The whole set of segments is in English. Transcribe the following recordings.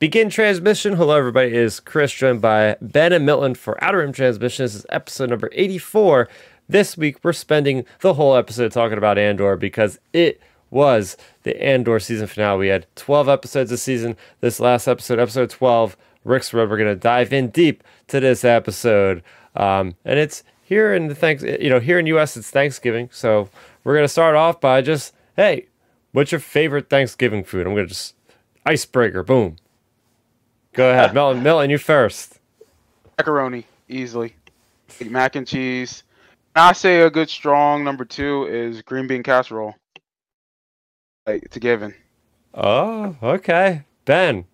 Begin transmission. Hello, everybody. It is Chris joined by Ben and Milton for Outer Rim Transmission. This is episode number 84. This week, we're spending the whole episode talking about Andor because it was the Andor season finale. We had 12 episodes this season. This last episode, episode 12, Rix Road, we're going to dive in deep to this episode. Um, and it's here in the thanks, you know, here in US, it's Thanksgiving. So we're going to start off by just, hey, what's your favorite Thanksgiving food? I'm going to just icebreaker, boom. Go ahead, Milton. Milton, you first. Macaroni, easily. Mac and cheese. I say a good strong number two is green bean casserole. Like, it's a given. Oh, okay. Ben.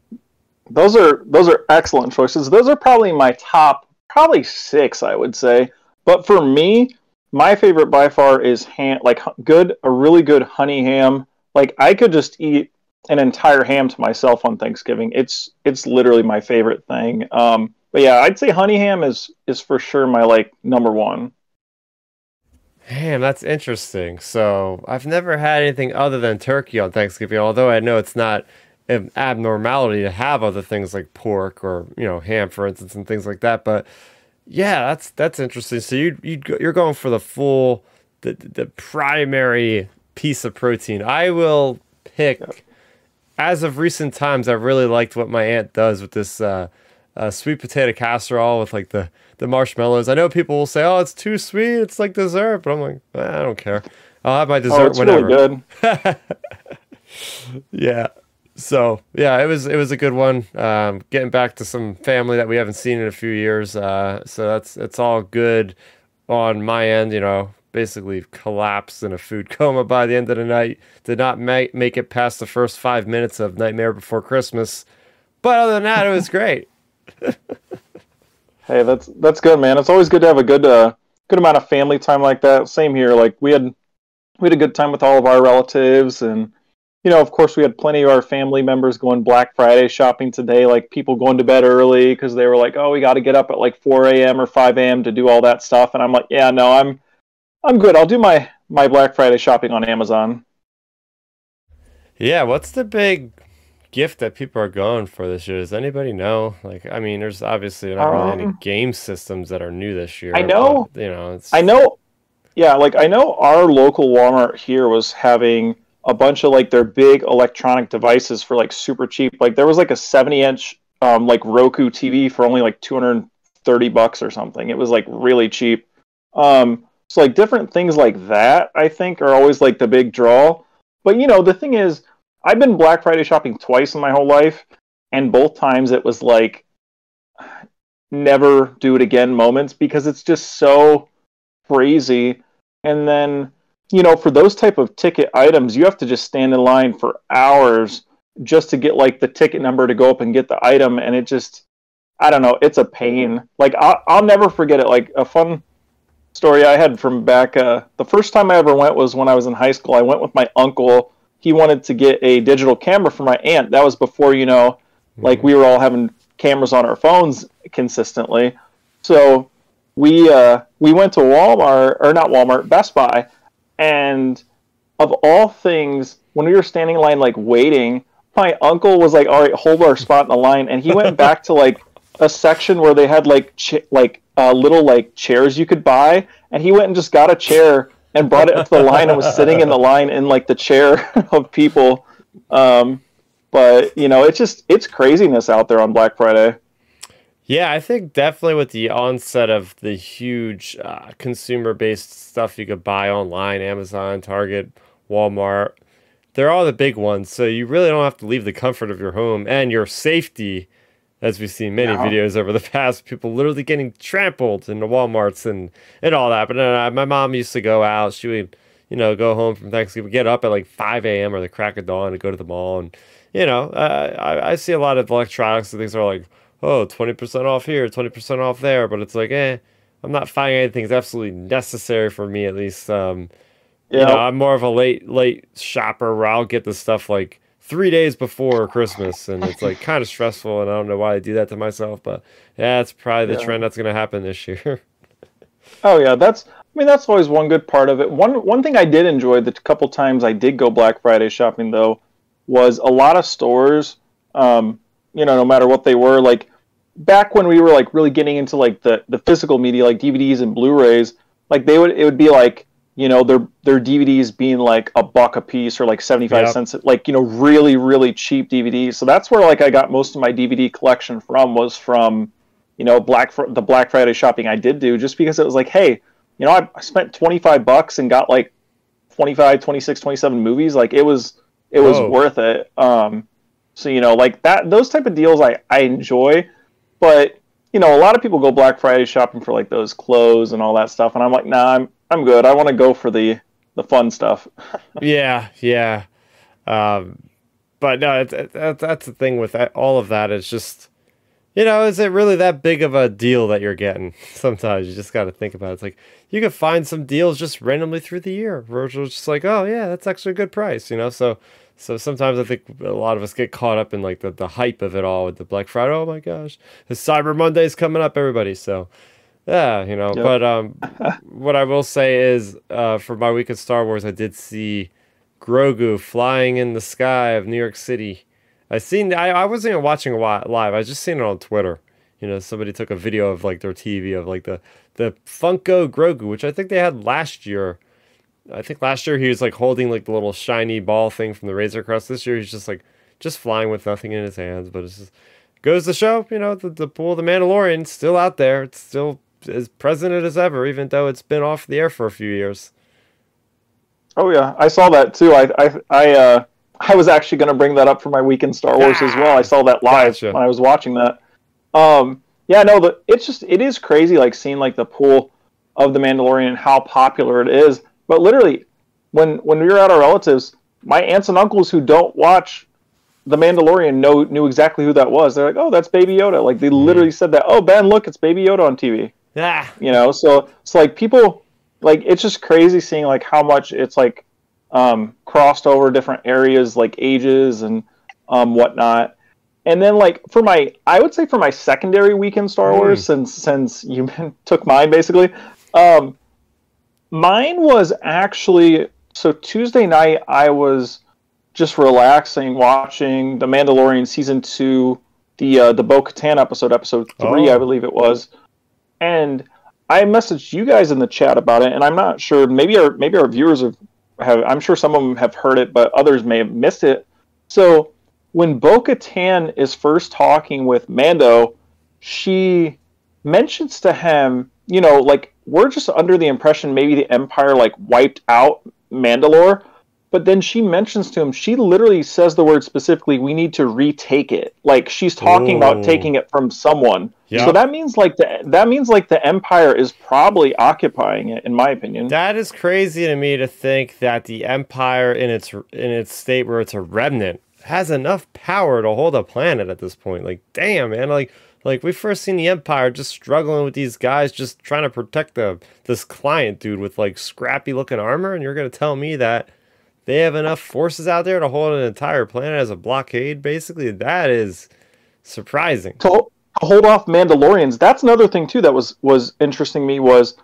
Those are those are excellent choices. Those are probably my top probably six, I would say. But for me, my favorite by far is ham like good a really good honey ham. Like I could just eat an entire ham to myself on Thanksgiving. It's it's literally my favorite thing. Um, but yeah, I'd say honey ham is is for sure my like number one. Ham, that's interesting. So I've never had anything other than turkey on Thanksgiving, although I know it's not an abnormality to have other things like pork or you know ham, for instance, and things like that. But yeah, that's that's interesting. So you you you're going for the full the the primary piece of protein. I will pick. As of recent times, I've really liked what my aunt does with this uh, uh, sweet potato casserole with like the the marshmallows. I know people will say, "Oh, it's too sweet. It's like dessert," but I'm like, eh, I don't care. I'll have my dessert oh, it's whenever. Really good. yeah. So yeah, it was it was a good one. Um, getting back to some family that we haven't seen in a few years. Uh, so that's it's all good on my end. You know, basically collapsed in a food coma by the end of the night. Did not make make it past the first five minutes of Nightmare Before Christmas. But other than that, it was great. hey, that's that's good, man. It's always good to have a good uh, good amount of family time like that. Same here. Like we had we had a good time with all of our relatives and you know, of course, we had plenty of our family members going Black Friday shopping today, like people going to bed early because they were like, "Oh, we got to get up at like 4 a.m. or 5 a.m. to do all that stuff." And I'm like, "Yeah, no, I'm, I'm good. I'll do my my Black Friday shopping on Amazon." Yeah, what's the big gift that people are going for this year? Does anybody know? Like, I mean, there's obviously not really um, any game systems that are new this year. I know. But, you know, it's... I know. Yeah, like I know our local Walmart here was having a bunch of like their big electronic devices for like super cheap. Like there was like a 70 inch um, like Roku TV for only like 230 bucks or something. It was like really cheap. Um, so like different things like that, I think, are always like the big draw. But you know, the thing is, I've been Black Friday shopping twice in my whole life, and both times it was like never do it again moments because it's just so crazy. And then you know, for those type of ticket items, you have to just stand in line for hours just to get like the ticket number to go up and get the item, and it just, I don't know, it's a pain. Like I'll, I'll never forget it. Like a fun story I had from back, uh, the first time I ever went was when I was in high school. I went with my uncle. He wanted to get a digital camera for my aunt. That was before you know, like mm-hmm. we were all having cameras on our phones consistently. So we uh, we went to Walmart or not Walmart, Best Buy and of all things, when we were standing in line, like waiting, my uncle was like, "All right, hold our spot in the line," and he went back to like a section where they had like ch- like uh, little like chairs you could buy, and he went and just got a chair and brought it into the line and was sitting in the line in like the chair of people. Um, but you know, it's just it's craziness out there on Black Friday. Yeah, I think definitely with the onset of the huge uh, consumer based stuff you could buy online, Amazon, Target, Walmart, they're all the big ones. So you really don't have to leave the comfort of your home and your safety, as we've seen many no. videos over the past, people literally getting trampled in the Walmarts and, and all that. But uh, my mom used to go out. She would, you know, go home from Thanksgiving, get up at like 5 a.m. or the crack of dawn to go to the mall. And, you know, uh, I, I see a lot of electronics and things are like, oh, 20% off here, 20% off there. But it's like, eh, I'm not finding anything that's absolutely necessary for me, at least. Um, yeah. You know, I'm more of a late, late shopper where I'll get the stuff like three days before Christmas. And it's like kind of stressful. And I don't know why I do that to myself. But yeah, it's probably the yeah. trend that's going to happen this year. oh, yeah. That's, I mean, that's always one good part of it. One, one thing I did enjoy the couple times I did go Black Friday shopping, though, was a lot of stores. Um, you know, no matter what they were. Like back when we were like really getting into like the the physical media, like DVDs and Blu-rays, like they would it would be like you know their their DVDs being like a buck a piece or like 75 Yep. cents like you know really really cheap DVDs so that's where like I got most of my DVD collection from was from you know black Fr- the Black Friday shopping I did do just because it was like hey you know I, I spent 25 bucks and got like 25 26 27 movies. Like it was it was Whoa. worth it. Um so you know like that those type of deals I I enjoy. But you know, a lot of people go Black Friday shopping for like those clothes and all that stuff, and I'm like, nah, I'm I'm good. I want to go for the the fun stuff. Yeah, yeah. Um, but no, it, it, that, that's the thing with that, all of that. It's just, you know, is it really that big of a deal that you're getting? Sometimes you just got to think about it. It's like you could find some deals just randomly through the year it's just like, oh yeah, that's actually a good price, you know. So, so sometimes I think a lot of us get caught up in like the, the hype of it all with the Black Friday. Oh my gosh, the Cyber Monday's coming up, everybody. So, yeah, you know. Yep. But um, what I will say is, uh, for my week of Star Wars, I did see Grogu flying in the sky of New York City. I seen. I, I wasn't even watching it live. I was just seeing it on Twitter. You know, somebody took a video of like their TV of like the the Funko Grogu, which I think they had last year. I think last year he was like holding like the little shiny ball thing from the Razor Crest. This year he's just like just flying with nothing in his hands. But it's just goes to show, you know, the the pool of the Mandalorian still out there. It's still as present as ever, even though it's been off the air for a few years. Oh yeah, I saw that too. I I I uh I was actually going to bring that up for my weekend Star Wars as well. I saw that live Gotcha. when I was watching that. Um, yeah, no, the it's just it is crazy, like seeing like the pool of the Mandalorian and how popular it is. But literally, when when we were at our relatives, my aunts and uncles who don't watch the Mandalorian know knew exactly who that was. They're like, "Oh, that's Baby Yoda." Like they literally said that. Oh, Ben, look, it's Baby Yoda on TV Ah, you know so it's like people like it's just crazy seeing like how much it's like um crossed over different areas like ages and um whatnot. And then like for my i would say for my secondary weekend star wars since since you took mine basically um mine was actually so tuesday night i was just relaxing watching the mandalorian season two the uh the bo-katan episode episode three Oh. i believe it was and I messaged you guys in the chat about it, and I'm not sure. Maybe our maybe our viewers have, have I'm sure some of them have heard it, but others may have missed it. So when Bo-Katan is first talking with Mando, she mentions to him, you know, like we're just under the impression maybe the Empire like wiped out Mandalore, but then she mentions to him, she literally says the word specifically, we need to retake it. Like she's talking Ooh. about taking it from someone. Yeah. So that means like the that means like the Empire is probably occupying it, in my opinion. that is crazy to me to think that the Empire in its in its state where it's a remnant has enough power to hold a planet at this point. Like, damn, man, like like we first seen the Empire just struggling with these guys just trying to protect the this client dude with like scrappy looking armor, and you're gonna tell me that they have enough forces out there to hold an entire planet as a blockade, basically? That is surprising. to, hold off Mandalorians. That's another thing too that was was interesting me was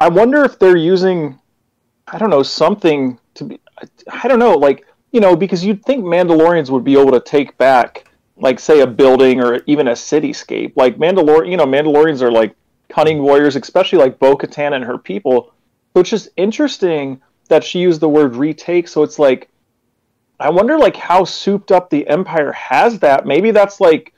I wonder if they're using I don't know something to be I don't know like you know because you'd think Mandalorians would be able to take back like say a building or even a cityscape like Mandalorian you know Mandalorians are like cunning warriors especially like Bo-Katan and her people so it's just interesting that she used the word retake so it's like I wonder like how souped up the Empire has that. Maybe that's like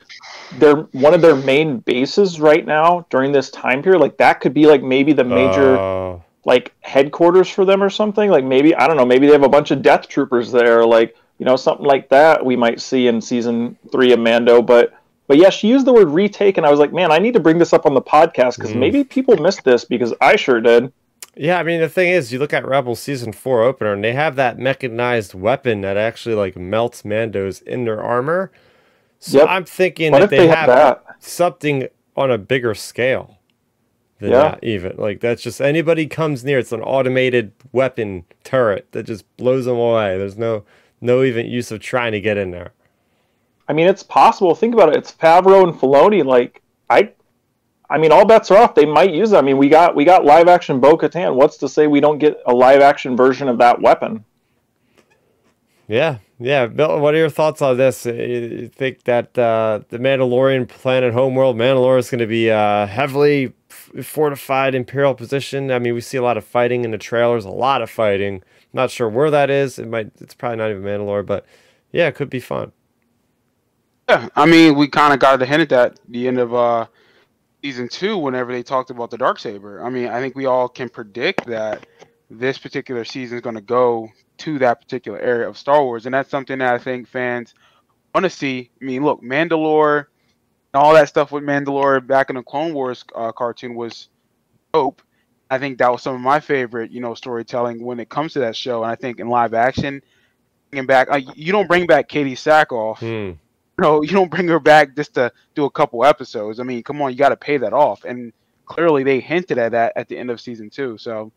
their one of their main bases right now during this time period. Like that could be like maybe the major Oh. like headquarters for them or something. Like maybe I don't know. Maybe they have a bunch of Death Troopers there. Like you know something like that we might see in season three of Mando. But but yeah, she used the word retake, and I was like, man, I need to bring this up on the podcast because Mhm. maybe people missed this because I sure did. Yeah, I mean the thing is, you look at Rebel season four opener, and they have that mechanized weapon that actually like melts Mando's inner armor. So Yep. I'm thinking What that they, they have that? something on a bigger scale than Yeah. that. Even like that's just anybody comes near, it's an automated weapon turret that just blows them away. There's no no even use of trying to get in there. I mean, it's possible. Think about it. It's Favreau and Filoni. Like, I, I mean, all bets are off. They might use it. I mean, we got we got live action Bo Katan. What's to say we don't get a live action version of that weapon? Yeah, yeah. Bill, what are your thoughts on this? You think that uh, the Mandalorian planet homeworld Mandalore is going to be uh, heavily fortified Imperial position? I mean, we see a lot of fighting in the trailers, a lot of fighting. Not sure where that is. It might. It's probably not even Mandalore, but yeah, it could be fun. Yeah, I mean, we kind of got the hint at that the end of uh, season two whenever they talked about the dark saber. I mean, I think we all can predict that this particular season is going to go to that particular area of Star Wars, and that's something that I think fans want to see. I mean, look, Mandalore, all that stuff with Mandalore back in the Clone Wars uh, cartoon was dope. I think that was some of my favorite, you know, storytelling when it comes to that show. And I think in live action, bringing back, uh, you don't bring back Katee Sackhoff. Hmm. Know, you don't bring her back just to do a couple episodes. I mean, come on, you got to pay that off. And clearly, they hinted at that at the end of season two. So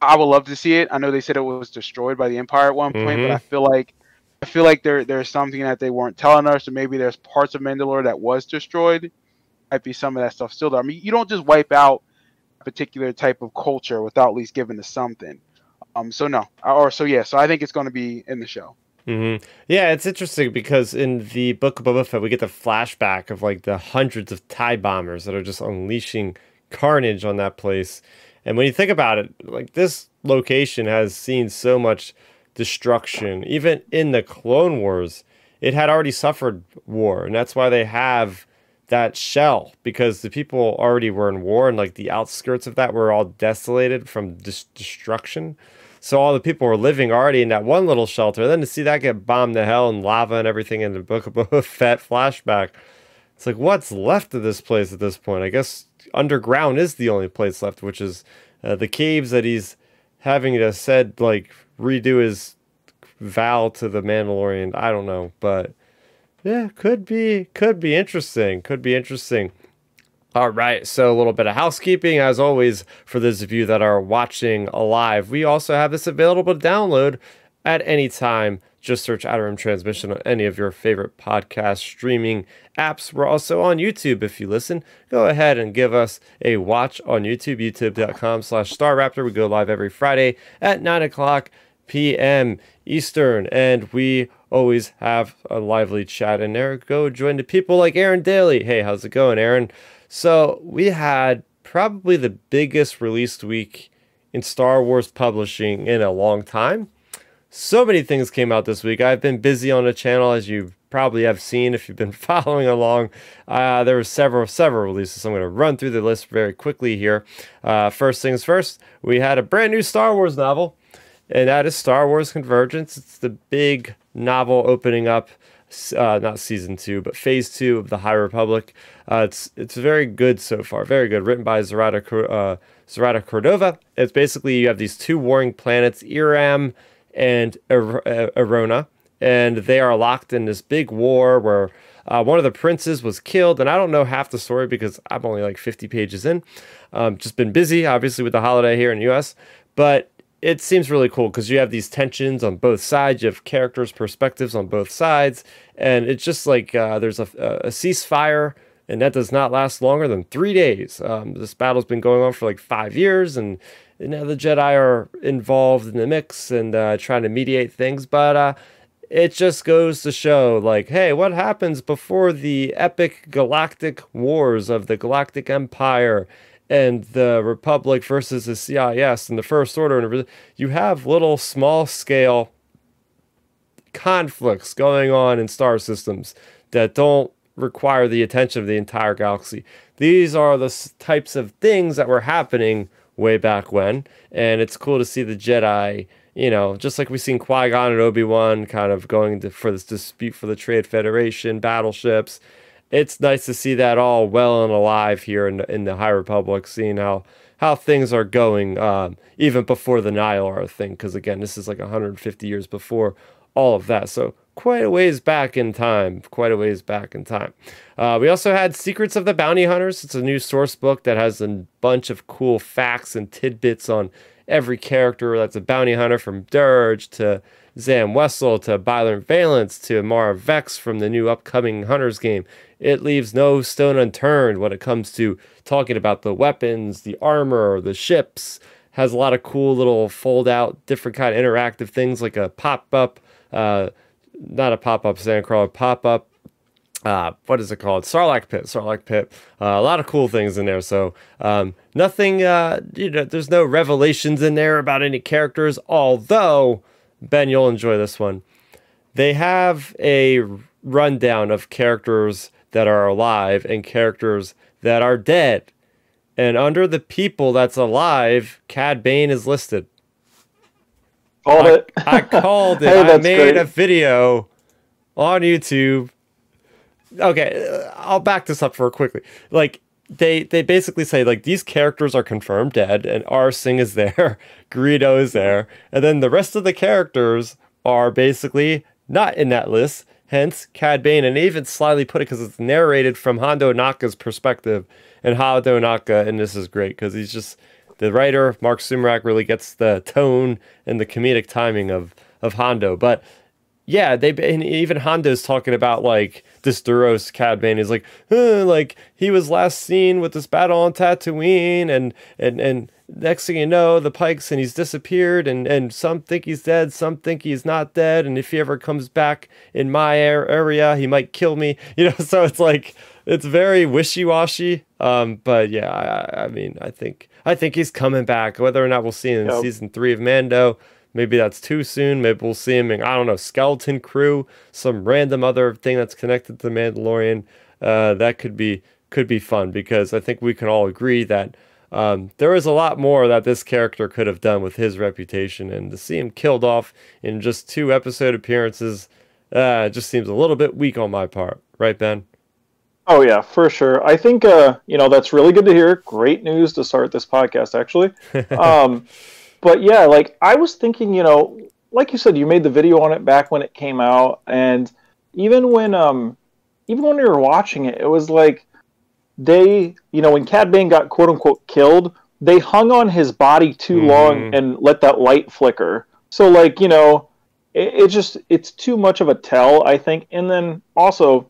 I would love to see it. I know they said it was destroyed by the Empire at one point, mm-hmm. but I feel like I feel like there there's something that they weren't telling us, or maybe there's parts of Mandalore that was destroyed. Might be some of that stuff still there. I mean, you don't just wipe out a particular type of culture without at least giving us something. Um, so no, or so yeah. So I think it's going to be in the show. Mm-hmm. Yeah, it's interesting because in the Book of Boba Fett, we get the flashback of like the hundreds of TIE bombers that are just unleashing carnage on that place. And when you think about it, like this location has seen so much destruction, even in the Clone Wars, it had already suffered war, and that's why they have that shell because the people already were in war, and like the outskirts of that were all desolated from dis- destruction. So all the people were living already in that one little shelter. Then to see that get bombed to hell and lava and everything in the Book of Boba Fett flashback, it's like what's left of this place at this point? I guess underground is the only place left, which is uh, the caves that he's having to said like redo his vow to the Mandalorian. I don't know, but yeah, could be could be interesting. Could be interesting. All right, so a little bit of housekeeping as always for those of you that are watching live. We also have this available to download at any time just search Outer Transmission on any of your favorite podcast streaming apps. We're also on YouTube. If you listen, go ahead and give us a watch on YouTube, youtube.com slash Starrapter. We go live every Friday at 9 o'clock p.m. Eastern, and we always have a lively chat in there. Go join the people like Aaron Daly. Hey, how's it going, Aaron? So we had probably the biggest released week in Star Wars publishing in a long time. So many things came out this week. I've been busy on the channel, as you probably have seen if you've been following along. Uh, there were several, several releases. I'm going to run through the list very quickly here. Uh, first things first, we had a brand new Star Wars novel, and that is Star Wars Convergence. It's the big novel opening up. Uh, not season two, but phase two of the High Republic. Uh, it's it's very good so far, very good. Written by Zoraida uh, Cordova. It's basically you have these two warring planets, Eiram and E'ronoh, and they are locked in this big war where uh, one of the princes was killed, and I don't know half the story because I'm only like 50 pages in. Um, just been busy, obviously, with the holiday here in the U.S., but it seems really cool because you have these tensions on both sides. You have characters' perspectives on both sides, and it's just like uh, there's a, a, ceasefire, and that does not last longer than three days. Um, this battle's been going on for like five years, and now the Jedi are involved in the mix and uh, trying to mediate things, but uh, it just goes to show, like, hey, what happens before the epic galactic wars of the Galactic Empire and the Republic versus the CIS and the First Order, and you have little small scale conflicts going on in star systems that don't require the attention of the entire galaxy. These are the types of things that were happening way back when. And it's cool to see the Jedi, you know, just like we've seen Qui Gon and Obi Wan kind of going to, for this dispute for the Trade Federation, battleships. It's nice to see that all well and alive here in, in the High Republic, seeing how how things are going um, even before the Nihil thing. Because again, this is like 150 years before all of that. So quite a ways back in time. Quite a ways back in time. Uh, we also had Secrets of the Bounty Hunters. It's a new source book that has a bunch of cool facts and tidbits on every character that's a bounty hunter from Dirge to Zam Wesell to Byron Valance to Mara Vex from the new upcoming Hunters game. It leaves no stone unturned when it comes to talking about the weapons, the armor, the ships. Has a lot of cool little fold out, different kind of interactive things like a pop up uh, not a pop up sandcrawler, pop up. Uh, what is it called? Sarlacc pit, Sarlacc pit. Uh, a lot of cool things in there. So um, nothing, uh, you know, there's no revelations in there about any characters. Although Ben, you'll enjoy this one. They have a rundown of characters that are alive and characters that are dead. And under the people that's alive, Cad Bane is listed. Called I, it. I called it. Hey, I made great. a video on YouTube. Okay, uh, I'll back this up for quickly. Like they they basically say like these characters are confirmed dead, and Aurra Sing is there, Greedo is there, and then the rest of the characters are basically not in that list. Hence, Cad Bane, and they even slyly put it because it's narrated from Hondo Ohnaka's perspective, and Hondo Ohnaka, and this is great because he's just the writer Marc Sumerak really gets the tone and the comedic timing of of Hondo. But yeah, they and even Hondo's talking about like this Duros Cad Bane is like, like he was last seen with this battle on Tatooine, and and and next thing you know, the Pikes and he's disappeared, and and some think he's dead, some think he's not dead, and if he ever comes back in my air area, he might kill me, you know. So it's like it's very wishy washy. Um, but yeah, I, I mean, I think I think he's coming back. Whether or not we'll see him in Yep. season three of Mando, maybe that's too soon. Maybe we'll see him in I don't know, Skeleton Crew, some random other thing that's connected to the Mandalorian. Uh, that could be could be fun because I think we can all agree that um, there is a lot more that this character could have done with his reputation, and to see him killed off in just two episode appearances, uh, just seems a little bit weak on my part, right, Ben? Oh yeah, for sure. I think uh, you know that's really good to hear. Great news to start this podcast, actually. um, but yeah, like I was thinking, you know, like you said, you made the video on it back when it came out, and even when um, even when we were watching it, it was like they, you know, when Cad Bane got quote unquote killed, they hung on his body too long Mhm. and let that light flicker. So like you know, it, it just it's too much of a tell, I think. And then also,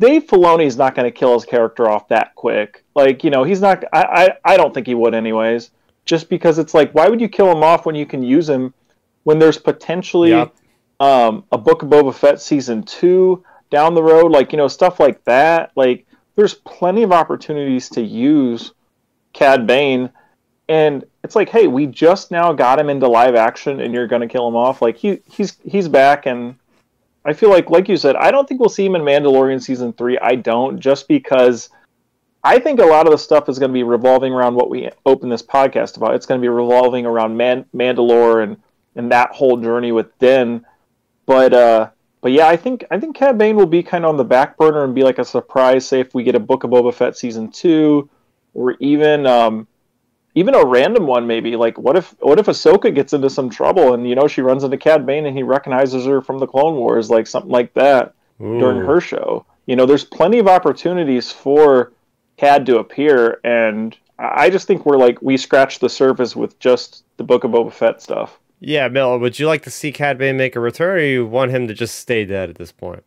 Dave Filoni's not going to kill his character off that quick. Like you know, he's not. I, I I don't think he would anyways. Just because it's like, why would you kill him off when you can use him when there's potentially Yep. um, a Book of Boba Fett season two down the road, like you know stuff like that. Like there's plenty of opportunities to use Cad Bane, and it's like, hey, we just now got him into live action, and you're gonna kill him off. Like he he's he's back, and I feel like, like you said, I don't think we'll see him in Mandalorian season three. I don't, just because. I think a lot of the stuff is going to be revolving around what we open this podcast about. It's going to be revolving around Man- Mandalore and and that whole journey with Din. But uh, but yeah, I think I think Cad Bane will be kind of on the back burner and be like a surprise. Say if we get a Book of Boba Fett season two, or even um, even a random one maybe. Like what if what if Ahsoka gets into some trouble and you know she runs into Cad Bane and he recognizes her from the Clone Wars, like something like that during her show. You know, there's plenty of opportunities for Cad to appear, and I I just think we're like we scratched the surface with just the Book of Boba Fett stuff. Yeah, Miller, would you like to see Cad Bane make a return, or you want him to just stay dead at this point?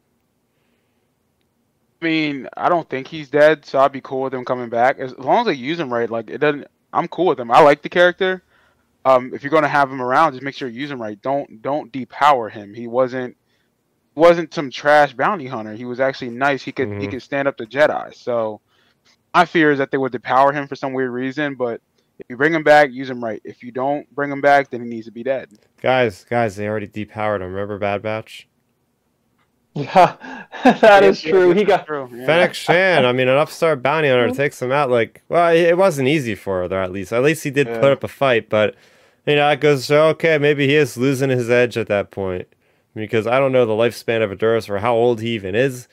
I mean, I don't think he's dead, so I'd be cool with him coming back as long as they use him right. Like it doesn't. I'm cool with him. I like the character. Um, if you're gonna have him around, just make sure you use him right. Don't don't depower him. He wasn't wasn't some trash bounty hunter. He was actually nice. He could he Mhm. could stand up to Jedi. So my fear is that they would depower him for some weird reason. But if you bring him back, use him right. If you don't bring him back, then he needs to be dead. Guys, guys, they already depowered him. Remember Bad Batch? Yeah, that is true. He got true. Yeah. Fennec Shand, I mean, an upstart bounty hunter mm-hmm. takes him out. Like, well, it wasn't easy for her, there at least. At least he did Yeah. put up a fight, but you know, it goes to show, okay, maybe he is losing his edge at that point. Because I don't know the lifespan of a Duros or how old he even is,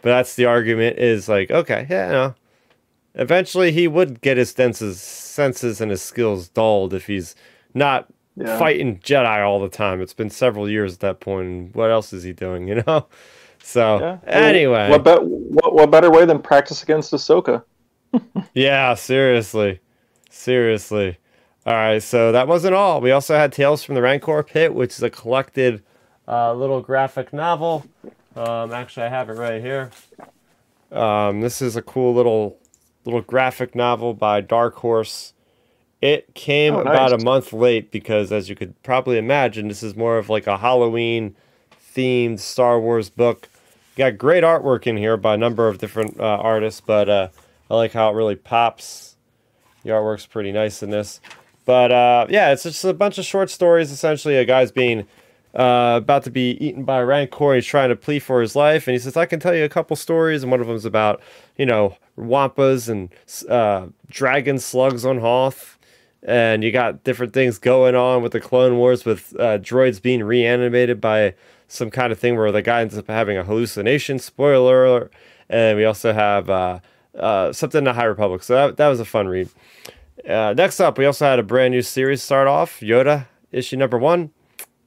but that's the argument. Is like, okay, yeah, no. Eventually, he would get his senses, senses and his skills dulled if he's not yeah. fighting Jedi all the time. It's been several years at that point. And what else is he doing? You know. So Yeah. anyway, what, be- what what better way than practice against Ahsoka? Yeah, seriously. Seriously. All right, so that wasn't all. We also had Tales from the Rancor Pit, which is a collected uh, little graphic novel. Um, actually, I have it right here. Um, this is a cool little little graphic novel by Dark Horse. It came Oh, about a month late because, as you could probably imagine, this is more of like a Halloween themed Star Wars book. Got great artwork in here by a number of different uh, artists, but uh, I like how it really pops. The artwork's pretty nice in this. But uh, yeah, it's just a bunch of short stories. Essentially, a guy's being uh, about to be eaten by a rancor. He's trying to plead for his life, and he says, "I can tell you a couple stories." And one of them's about you know wampas and uh, dragon slugs on Hoth, and you got different things going on with the Clone Wars with uh, droids being reanimated by some kind of thing where the guy ends up having a hallucination. Spoiler. And we also have uh, uh, something in the High Republic. So that, that was a fun read. Uh, next up, we also had a brand new series start off Yoda issue number one.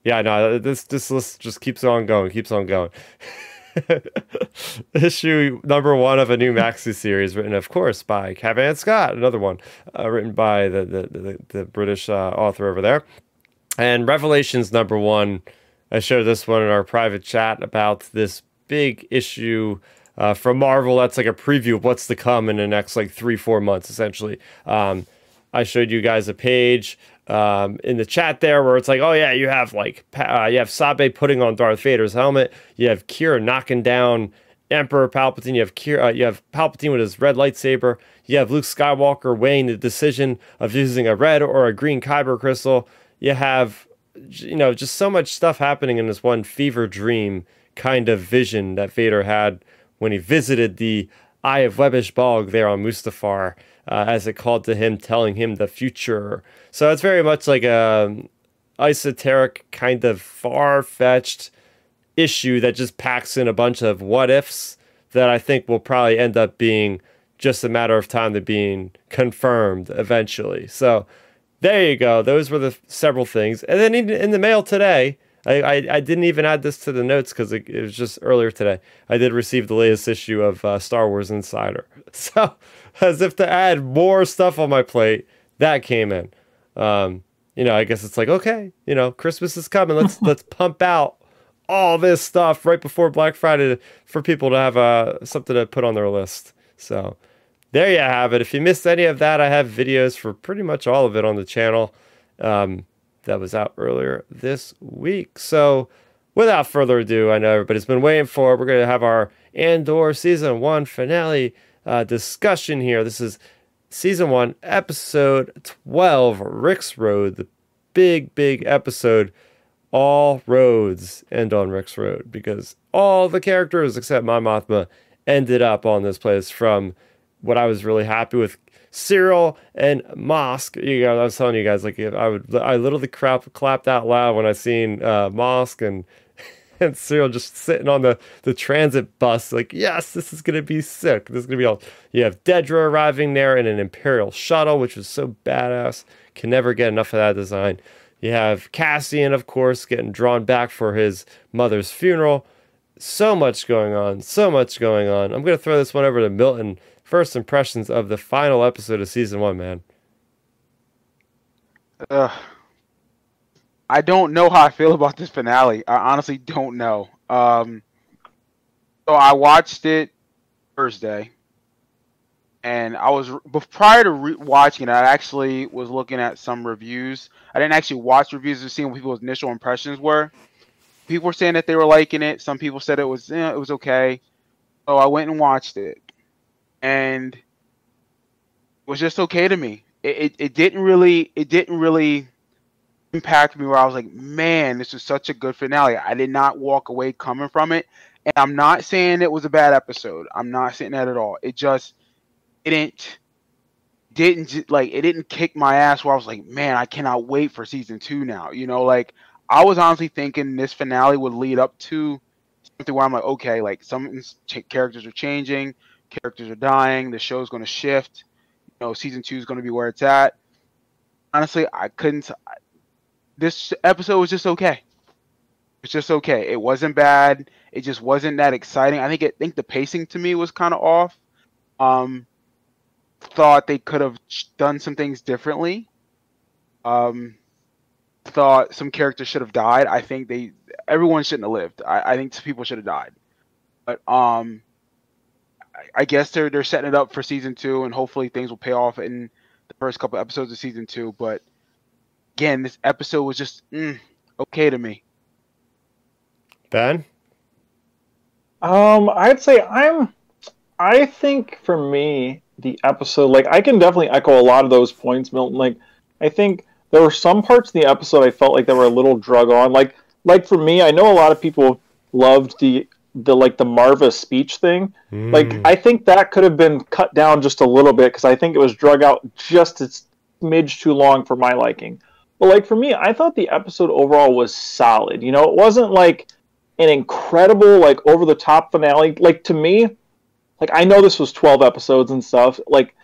Yeah, no, this this list just keeps on going, keeps on going. issue number one of a new Maxi series, written, of course, by Cavan Scott, another one uh, written by the the, the, the British uh, author over there. And Revelations number one, I shared this one in our private chat about this big issue uh, from Marvel. That's like a preview of what's to come in the next like three, four months, essentially. Um, I showed you guys a page um, in the chat there where it's like, oh yeah, you have like uh, you have Sabe putting on Darth Vader's helmet, you have Kira knocking down Emperor Palpatine, you have Kira, uh, you have Palpatine with his red lightsaber, you have Luke Skywalker weighing the decision of using a red or a green kyber crystal. You have you know just so much stuff happening in this one fever dream kind of vision that Vader had when he visited the Eye of Webbish Bog there on Mustafar uh, as it called to him, telling him the future. So it's very much like a esoteric, kind of far fetched issue that just packs in a bunch of what ifs that I think will probably end up being just a matter of time to being confirmed eventually. So there you go. Those were the several things. And then in, in the mail today, I, I, I, didn't even add this to the notes because it, it, was just earlier today. I did receive the latest issue of uh, Star Wars Insider. So as if to add more stuff on my plate. That came in. Um, you know, I guess it's like, okay, you know, Christmas is coming. Let's let's pump out all this stuff right before Black Friday for people to have uh, something to put on their list. So there you have it. If you missed any of that, I have videos for pretty much all of it on the channel. Um, that was out earlier this week. So without further ado, I know everybody's been waiting for it. We're going to have our Andor season one finale uh, discussion here. This is season one, episode 12, Rix Road, the big, big episode. All roads end on Rix Road because all the characters except Mon Mothma ended up on this place from what I was really happy with. Syril and Mosk. You know, I was telling you guys, like I would, I literally crap, clapped out loud when I seen uh, Mosk and and Syril just sitting on the, the transit bus, like, yes, this is to be sick. This is to be all. You have Dedra arriving there in an Imperial shuttle, which was so badass. Can never get enough of that design. You have Cassian, of course, getting drawn back for his mother's funeral. So much going on. So much going on. I'm to throw this one over to Milton. First impressions of the final episode of season one, man. Uh, I don't know how I feel about this finale. I honestly don't know. Um, so I watched it Thursday, and I was prior to re- watching it. I actually was looking at some reviews. I didn't actually watch reviews to see what people's initial impressions were. People were saying that they were liking it. Some people said it was eh, it was okay. So I went and watched it, and was just okay to me. It, it, it didn't really it didn't really impact me where I was like, man, this was such a good finale. I did not walk away coming from it. And I'm not saying it was a bad episode. I'm not saying that at all. It just didn't didn't like it didn't kick my ass where I was like, man, I cannot wait for season two now. You know, like I was honestly thinking this finale would lead up to something where I'm like, okay, like some characters are changing, characters are dying, the show's going to shift. You know, season two is going to be where it's at. Honestly, I couldn't this episode was just okay. It's just okay. It wasn't bad. It just wasn't that exciting. I think it, I think the pacing to me was kind of off. Um, thought they could have done some things differently. Um, thought some characters should have died. I think they everyone shouldn't have lived. I, I think people should have died. But um, I, I guess they're they're setting it up for season two, and hopefully things will pay off in the first couple episodes of season two. But again, this episode was just mm, okay to me. Ben? Um, I'd say I'm. I think for me, the episode, like, I can definitely echo a lot of those points, Milton. Like, I think there were some parts in the episode I felt like they were a little drug on. Like, like for me, I know a lot of people loved the the like the Maarva speech thing. Mm. Like, I think that could have been cut down just a little bit because I think it was drug out just a smidge too long for my liking. But like for me, I thought the episode overall was solid. You know, it wasn't like an incredible like over the top finale. Like to me, like I know this was 12 episodes and stuff. Like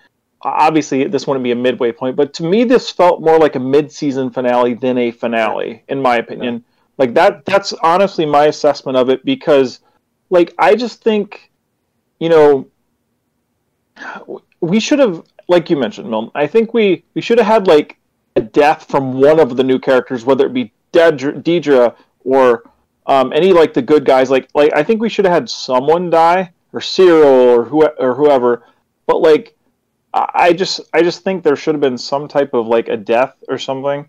obviously this wouldn't be a midway point, but to me this felt more like a mid-season finale than a finale in my opinion. Like that that's honestly my assessment of it because like I just think you know we should have like you mentioned Milton, I think we we should have had like a death from one of the new characters whether it be Dedra or um, any like the good guys like like I think we should have had someone die or Syril or who or whoever, but like I just I just think there should have been some type of like a death or something.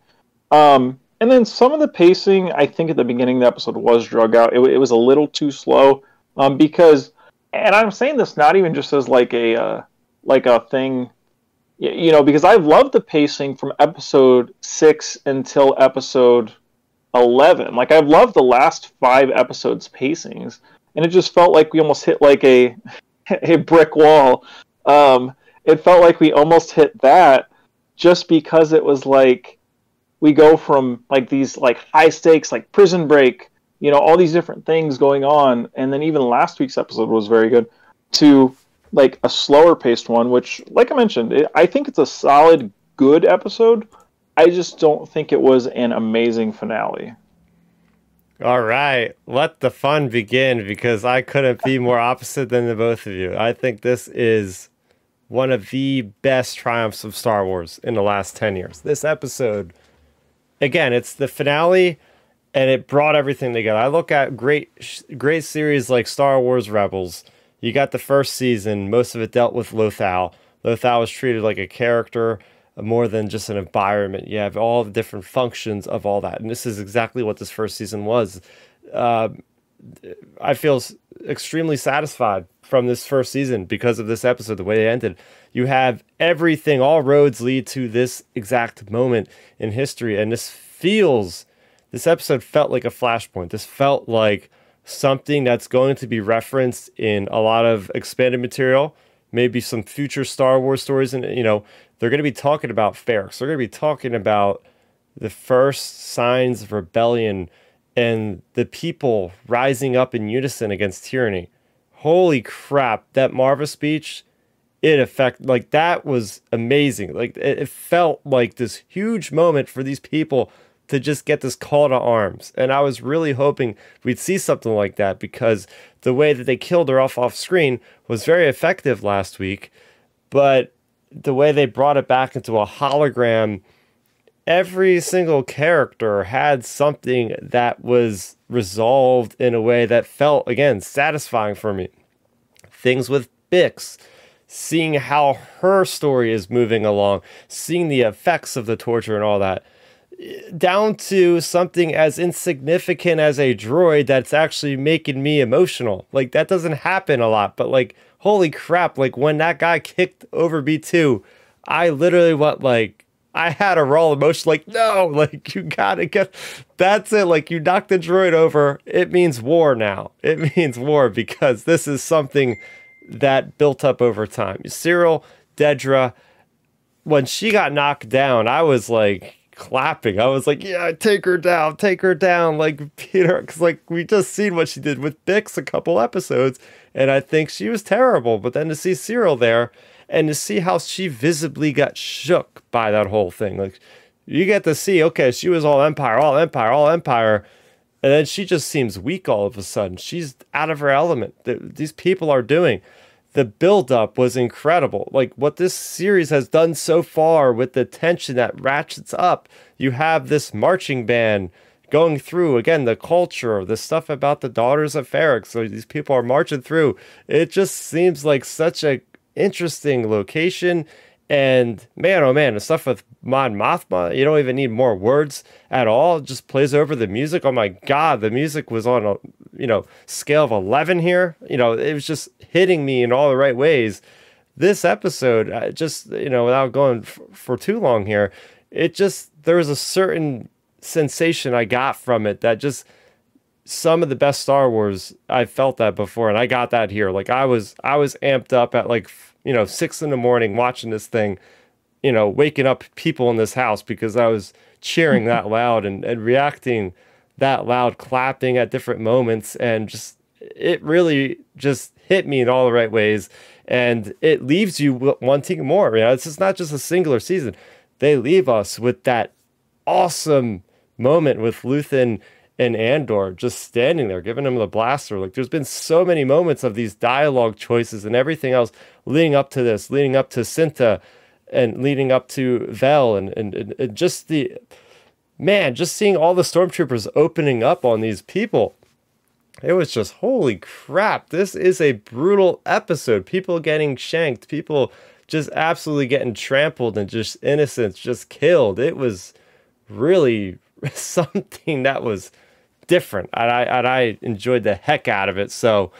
Um, and then some of the pacing I think at the beginning of the episode was drug out. It, it was a little too slow um, because, and I'm saying this not even just as like a uh, like a thing you know because i've loved the pacing from episode 6 until episode 11 like i've loved the last five episodes pacings and it just felt like we almost hit like a a brick wall. Um it felt like we almost hit that just because it was like we go from like these like high stakes like prison break you know all these different things going on and then even last week's episode was very good to like a slower paced one which like i mentioned it, i think it's a solid good episode i just don't think it was an amazing finale all right, let the fun begin because I couldn't be more opposite than the both of you. I think this is one of the best triumphs of Star Wars in the last 10 years. This episode, again, it's the finale and it brought everything together. I look at great great series like Star Wars Rebels. You got the first season, most of it dealt with Lothal. Lothal was treated like a character more than just an environment. You have all the different functions of all that, and this is exactly what this first season was. Uh, I feel extremely satisfied from this first season because of this episode, the way it ended. You have everything, all roads lead to this exact moment in history, and this feels. This episode felt like a flashpoint. This felt like something that's going to be referenced in a lot of expanded material maybe some future Star Wars stories, and you know they're going to be talking about Ferrix. They're going to be talking about the first signs of rebellion and the people rising up in unison against tyranny. Holy crap! That Maarva speech, it affect like that was amazing. Like it, it felt like this huge moment for these people to just get this call to arms. And I was really hoping we'd see something like that because the way that they killed her off off screen was very effective last week. But the way they brought it back into a hologram, every single character had something that was resolved in a way that felt, again, satisfying for me. Things with Bix, seeing how her story is moving along, seeing the effects of the torture and all that down to something as insignificant as a droid that's actually making me emotional. Like that doesn't happen a lot, but like holy crap, like when that guy kicked over B2, I literally went like I had a raw emotion like no, like you gotta get that's it. Like you knocked the droid over, it means war now. It means war because this is something that built up over time. Syril, Dedra, when she got knocked down, I was like clapping. I was like, yeah, take her down, take her down. Like Peter, because like we just seen what she did with Bix a couple episodes, and I think she was terrible. But then to see Syril there and to see how she visibly got shook by that whole thing, like you get to see, okay, she was all Empire, all Empire, all Empire. And then she just seems weak all of a sudden. She's out of her element. These people are doing the buildup was incredible. Like what this series has done so far with the tension that ratchets up. You have this marching band going through again the culture, the stuff about the daughters of Ferrix. So these people are marching through. It just seems like such a interesting location. And man, oh man, the stuff with Mon Mothma, you don't even need more words at all. It just plays over the music. Oh my god, the music was on a you know, scale of 11 here. You know, it was just hitting me in all the right ways. This episode, just, you know, without going f- for too long here, it just, there was a certain sensation I got from it that just, some of the best Star Wars I felt that before, and I got that here. Like I was, I was amped up at like you know six in the morning watching this thing, you know, waking up people in this house because I was cheering that loud and, and reacting that loud, clapping at different moments, and just it really just hit me in all the right ways, and it leaves you wanting more. You know, it's just not just a singular season; they leave us with that awesome moment with Luthen and Andor just standing there, giving him the blaster. Like there's been so many moments of these dialogue choices and everything else leading up to this, leading up to Cinta and leading up to Vel and, and, and just the man, just seeing all the stormtroopers opening up on these people. It was just holy crap. This is a brutal episode. People getting shanked, people just absolutely getting trampled and just innocents just killed. It was really something that was different, and I and I enjoyed the heck out of it. So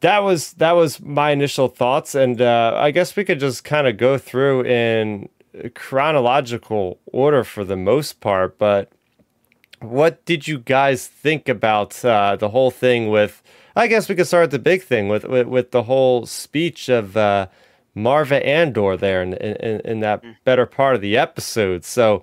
that was that was my initial thoughts, and uh, I guess we could just kind of go through in chronological order for the most part. But what did you guys think about uh, the whole thing with? I guess we could start at the big thing with with, with the whole speech of uh, Maarva Andor there in, in, in that mm. better part of the episode. So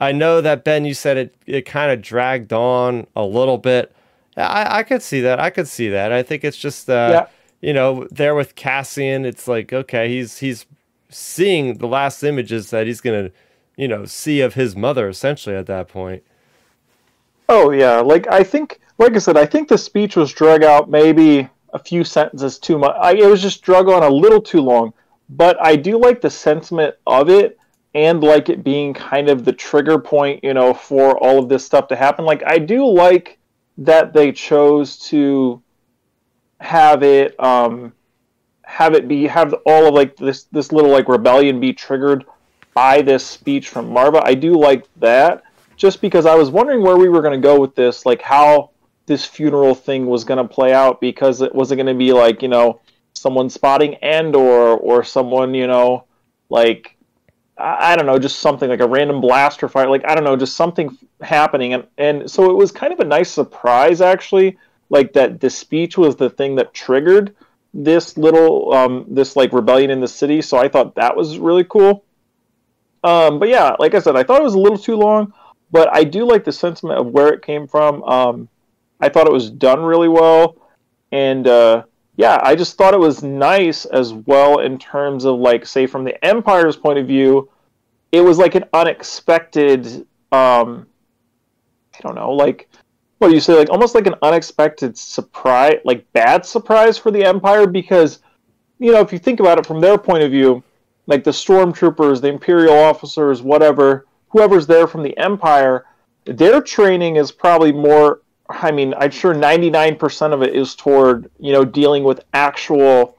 I know that Ben, you said it it kind of dragged on a little bit. I, I could see that. I could see that. I think it's just uh, yeah. you know, there with Cassian, it's like, okay, he's he's seeing the last images that he's gonna, you know, see of his mother essentially at that point. Oh yeah. Like I think like I said, I think the speech was drug out maybe a few sentences too much. I, it was just drug on a little too long. But I do like the sentiment of it and like it being kind of the trigger point, you know, for all of this stuff to happen. Like I do like that they chose to have it um have it be have all of like this this little like rebellion be triggered by this speech from Maarva. I do like that just because I was wondering where we were going to go with this, like how this funeral thing was going to play out because it wasn't going to be like, you know, someone spotting Andor or someone, you know, like I don't know, just something like a random blaster fire, like I don't know, just something happening, and and so it was kind of a nice surprise actually, like that the speech was the thing that triggered this little um, this like rebellion in the city. So I thought that was really cool. Um, but yeah, like I said, I thought it was a little too long, but I do like the sentiment of where it came from. Um, I thought it was done really well, and uh, yeah, I just thought it was nice as well in terms of like say from the Empire's point of view, it was like an unexpected um I don't know, like what do you say, like almost like an unexpected surprise like bad surprise for the Empire because you know, if you think about it from their point of view, like the stormtroopers, the Imperial officers, whatever, whoever's there from the Empire, their training is probably more I mean, I'm sure 99% of it is toward, you know, dealing with actual,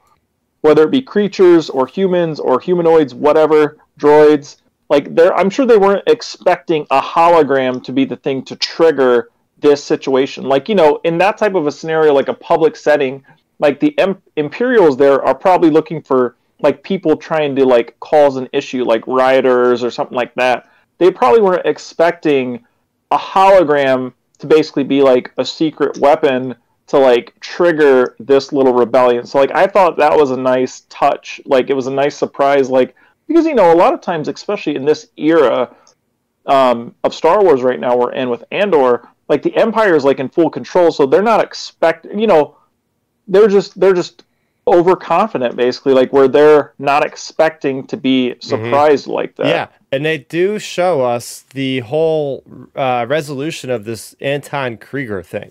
whether it be creatures or humans or humanoids, whatever, droids. Like, they're, I'm sure they weren't expecting a hologram to be the thing to trigger this situation. Like, you know, in that type of a scenario, like a public setting, like the em- Imperials there are probably looking for, like, people trying to, like, cause an issue, like rioters or something like that. They probably weren't expecting a hologram to basically be like a secret weapon to like trigger this little rebellion. So like I thought that was a nice touch. Like it was a nice surprise. Like because you know a lot of times, especially in this era um, of Star Wars right now we're in with Andor, like the Empire is like in full control, so they're not expect. You know, they're just they're just overconfident basically like where they're not expecting to be mm-hmm. surprised mm-hmm. like that yeah and they do show us the whole uh, resolution of this anton Kreegyr thing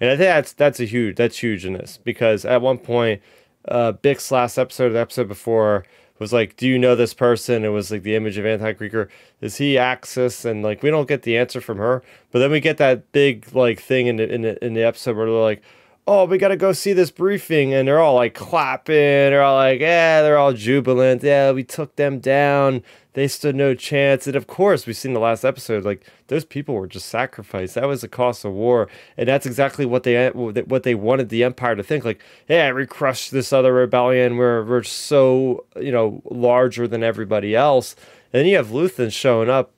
and i think that's that's a huge that's huge in this because at one point uh bix last episode the episode before was like do you know this person it was like the image of anton Kreegyr. is he axis and like we don't get the answer from her but then we get that big like thing in the in the, in the episode where they're like oh, we got to go see this briefing. And they're all like clapping. They're all like, yeah, they're all jubilant. Yeah, we took them down. They stood no chance. And of course, we've seen the last episode, like those people were just sacrificed. That was the cost of war, and that's exactly what they what they wanted the empire to think. Like, yeah, we crushed this other rebellion. We're we're so you know larger than everybody else. And then you have Luthen showing up,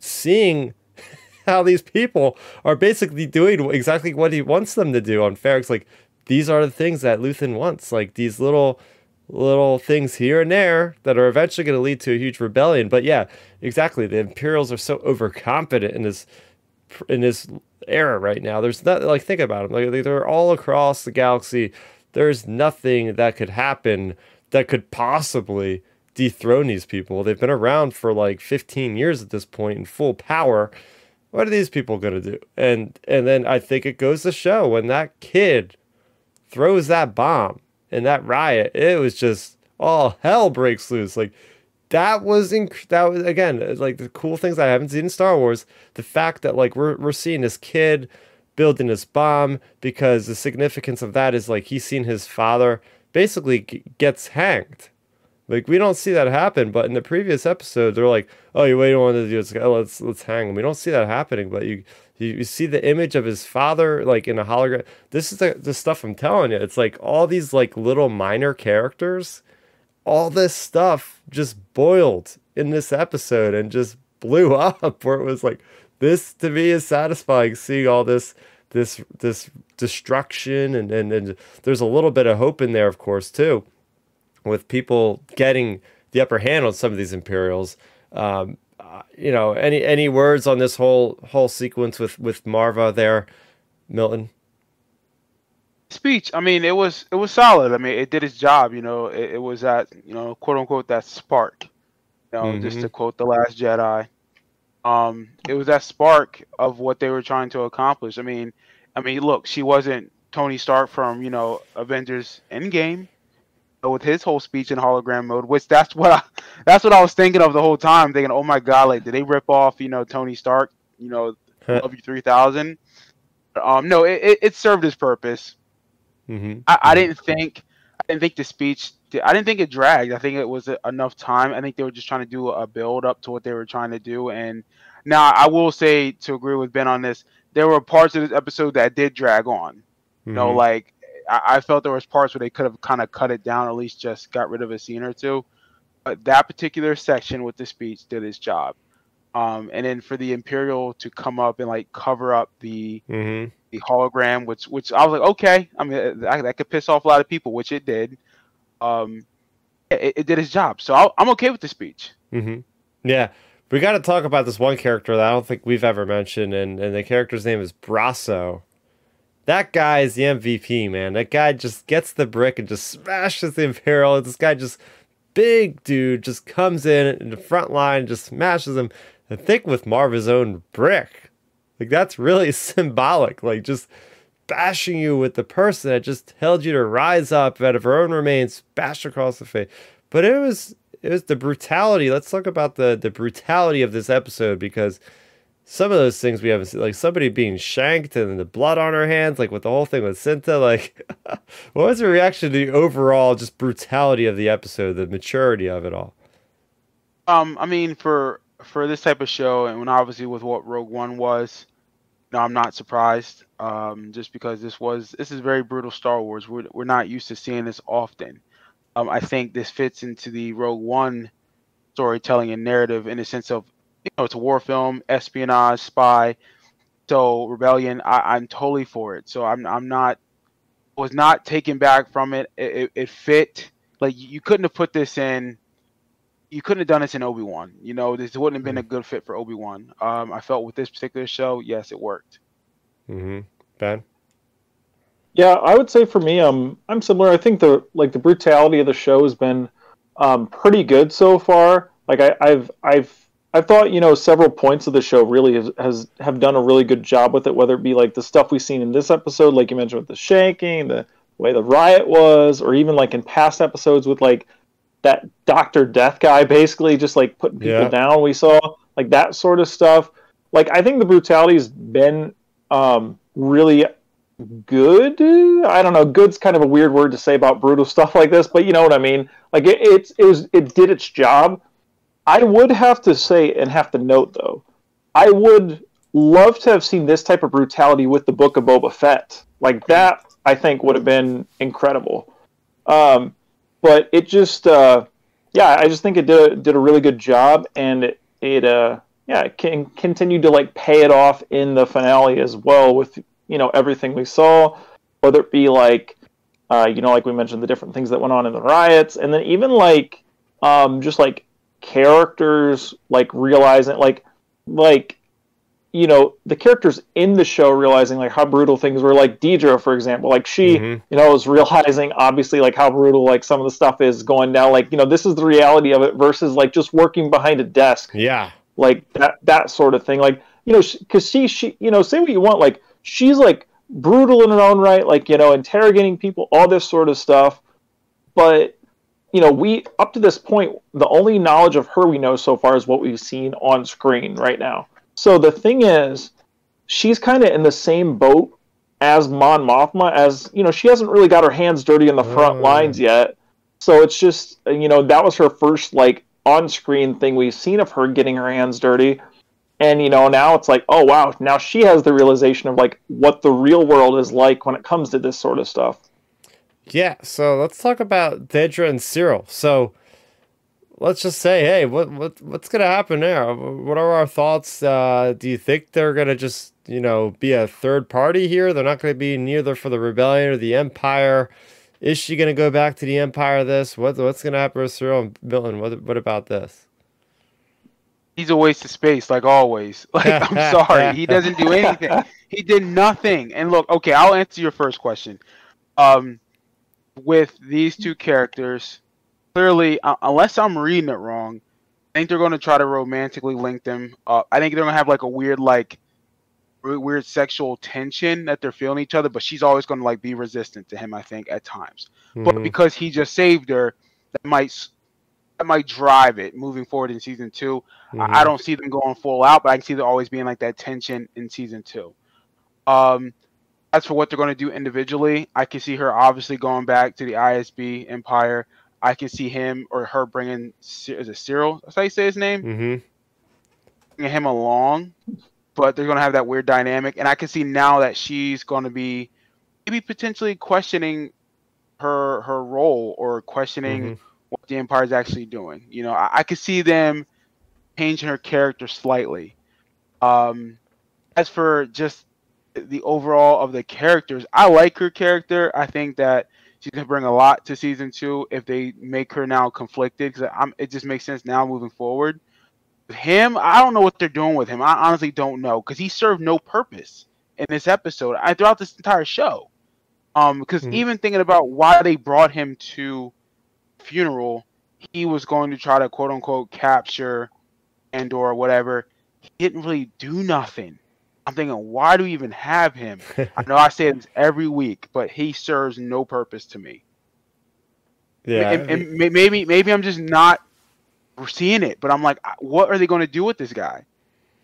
seeing how these people are basically doing exactly what he wants them to do on Ferrix. Like, these are the things that Luthen wants. Like these little little things here and there that are eventually going to lead to a huge rebellion. But yeah, exactly. The Imperials are so overconfident in this in this era right now. There's not like think about them. Like they're all across the galaxy. There's nothing that could happen that could possibly dethrone these people. They've been around for like 15 years at this point in full power. What are these people going to do? And and then I think it goes to show when that kid throws that bomb and that riot, it was just all hell breaks loose. Like that was inc- that was again uh, like the cool things I haven't seen in Star Wars. The fact that like we're we're seeing this kid building this bomb because the significance of that is like he's seen his father basically g- gets hanged. Like we don't see that happen, but in the previous episode, they're like, "Oh, you what you want to do? Like, oh, let's let's hang him." We don't see that happening, but you you, see the image of his father like in a hologram. This is the, the stuff I'm telling you. It's like all these like little minor characters, all this stuff just boiled in this episode and just blew up. Where it was like, this to me is satisfying seeing all this this this destruction and, and and there's a little bit of hope in there of course too with people getting the upper hand on some of these imperials um, you know, any any words on this whole whole sequence with with Maarva there, Milton? Speech. I mean, it was it was solid. I mean, it did its job. You know, it, it was that you know, quote unquote, that spark. You know, mm-hmm. just to quote the Last Jedi. Um, it was that spark of what they were trying to accomplish. I mean, I mean, look, she wasn't Tony Stark from you know Avengers Endgame with his whole speech in hologram mode, which that's what I that's what I was thinking of the whole time, thinking, oh my god, like did they rip off you know Tony Stark, you know, love you three thousand? Um, no, it, it, it, served its purpose. Mm-hmm. I, I didn't think I didn't think the speech I didn't think it dragged. I think it was enough time. I think they were just trying to do a build up to what they were trying to do. And now I will say to agree with Ben on this, there were parts of this episode that did drag on. Mm-hmm. You know, mm-hmm. like I, I felt there was parts where they could have kind of cut it down, at least just got rid of a scene or two. But that particular section with the speech did its job. Um, and then for the Imperial to come up and like cover up the mm-hmm. the hologram, which which I was like, okay, I mean that, that could piss off a lot of people, which it did. Um, it, it did its job, so i am okay with the speech. Mm-hmm. Yeah, we got to talk about this one character that I don't think we've ever mentioned, and and the character's name is Brasso. That guy is the MVP, man. That guy just gets the brick and just smashes the Imperial. This guy just big dude just comes in in the front line, just smashes him. And think with Maarva's own brick. Like that's really symbolic. Like just bashing you with the person that just held you to rise up out of her own remains, bashed across the face. But it was it was the brutality. Let's talk about the the brutality of this episode because some of those things we haven't seen, like somebody being shanked and the blood on her hands, like with the whole thing with Cinta. Like, what was the reaction to the overall just brutality of the episode, the maturity of it all? Um, I mean, for for this type of show, and obviously with what Rogue One was, no, I'm not surprised. Um, just because this was this is very brutal Star Wars. We're we're not used to seeing this often. Um, I think this fits into the Rogue One storytelling and narrative in the sense of you know, it's a war film, espionage, spy. So rebellion, I, am totally for it. So I'm I'm not was not taken back from it. It, it, it fit. Like you couldn't have put this in. You couldn't have done this in Obi Wan. You know, this wouldn't have been a mm-hmm. good fit for Obi Wan. Um, I felt with this particular show, yes, it worked. Mm-hmm. Ben. Yeah, I would say for me, um, I'm similar. I think the like the brutality of the show has been um, pretty good so far. Like I, I've I've I thought you know several points of the show really has, has have done a really good job with it. Whether it be like the stuff we've seen in this episode, like you mentioned with the shaking, the way the riot was, or even like in past episodes with like that Doctor Death guy basically just like putting people yeah. down. We saw like that sort of stuff. Like I think the brutality's been um, really good. I don't know. Good's kind of a weird word to say about brutal stuff like this, but you know what I mean. Like it, it's it was it did its job I would have to say and have to note though, I would love to have seen this type of brutality with the Book of Boba Fett. Like that, I think would have been incredible. Um, but it just, uh, yeah, I just think it did a, did a really good job, and it, it uh, yeah, it can continue to like pay it off in the finale as well with you know everything we saw, whether it be like, uh, you know, like we mentioned the different things that went on in the riots, and then even like, um, just like characters like realizing like like you know the characters in the show realizing like how brutal things were like Dedra for example like she mm-hmm. you know was realizing obviously like how brutal like some of the stuff is going down like you know this is the reality of it versus like just working behind a desk yeah like that that sort of thing like you know because she she you know say what you want like she's like brutal in her own right like you know interrogating people all this sort of stuff but you know, we up to this point, the only knowledge of her we know so far is what we've seen on screen right now. So the thing is, she's kind of in the same boat as Mon Mothma, as you know, she hasn't really got her hands dirty in the front uh. lines yet. So it's just, you know, that was her first like on-screen thing we've seen of her getting her hands dirty. And you know, now it's like, oh wow, now she has the realization of like what the real world is like when it comes to this sort of stuff. Yeah, so let's talk about Dedra and Syril. So let's just say, hey, what what what's gonna happen there? What are our thoughts? Uh, do you think they're gonna just you know be a third party here? They're not gonna be neither for the rebellion or the empire. Is she gonna go back to the empire? This what what's gonna happen with Syril and Milton? What what about this? He's a waste of space, like always. Like I'm sorry, he doesn't do anything. He did nothing. And look, okay, I'll answer your first question. Um, with these two characters, clearly, uh, unless I'm reading it wrong, I think they're going to try to romantically link them up. I think they're going to have like a weird, like, weird sexual tension that they're feeling each other, but she's always going to like be resistant to him. I think at times, mm-hmm. but because he just saved her, that might that might drive it moving forward in season 2 mm-hmm. I, I, don't see them going full out, but I can see there always being like that tension in season two. Um, as for what they're going to do individually, I can see her obviously going back to the ISB Empire. I can see him or her bringing is it Syril? That's how you say his name. Mm-hmm. Bringing him along, but they're going to have that weird dynamic, and I can see now that she's going to be maybe potentially questioning her her role or questioning mm-hmm. what the Empire is actually doing. You know, I, I could see them changing her character slightly. Um, as for just the overall of the characters. I like her character. I think that she's gonna bring a lot to season two if they make her now conflicted because it just makes sense now moving forward. Him, I don't know what they're doing with him. I honestly don't know because he served no purpose in this episode. I throughout this entire show. Um, because mm-hmm. even thinking about why they brought him to funeral, he was going to try to quote unquote capture Andor whatever. He didn't really do nothing. I'm thinking, why do we even have him? I know I say this every week, but he serves no purpose to me. Yeah, and, and maybe maybe I'm just not seeing it, but I'm like, what are they going to do with this guy?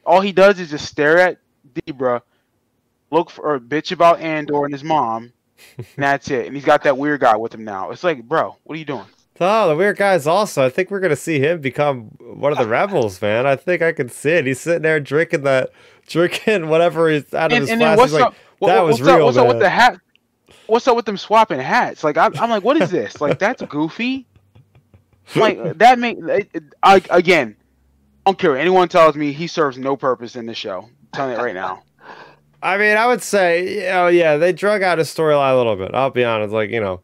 All he does is just stare at Dedra, look for a bitch about Andor and his mom, and that's it. And he's got that weird guy with him now. It's like, bro, what are you doing? Oh, the weird guy's also. I think we're gonna see him become one of the rebels, man. I think I can see it. He's sitting there drinking that drinking whatever he's out of and, his and flask. What's like, up, that was what's real. Up, what's man. up with the hat? What's up with them swapping hats? Like I'm, I'm like, what is this? Like that's goofy. Like that make I again. I don't care. Anyone tells me he serves no purpose in the show. I'm telling it right now. I mean, I would say, oh yeah, they drug out his storyline a little bit. I'll be honest, like you know,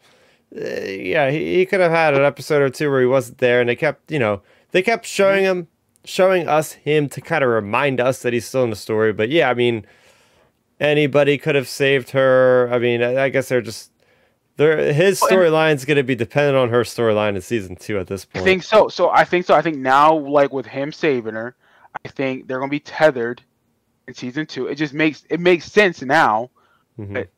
yeah, he, he could have had an episode or two where he wasn't there, and they kept, you know, they kept showing him showing us him to kind of remind us that he's still in the story. But yeah, I mean, anybody could have saved her. I mean, I, I guess they're just they're, his storyline is going to be dependent on her storyline in season two at this point. I think so. So I think so. I think now, like with him saving her, I think they're going to be tethered in season two. It just makes it makes sense now. Mm-hmm. But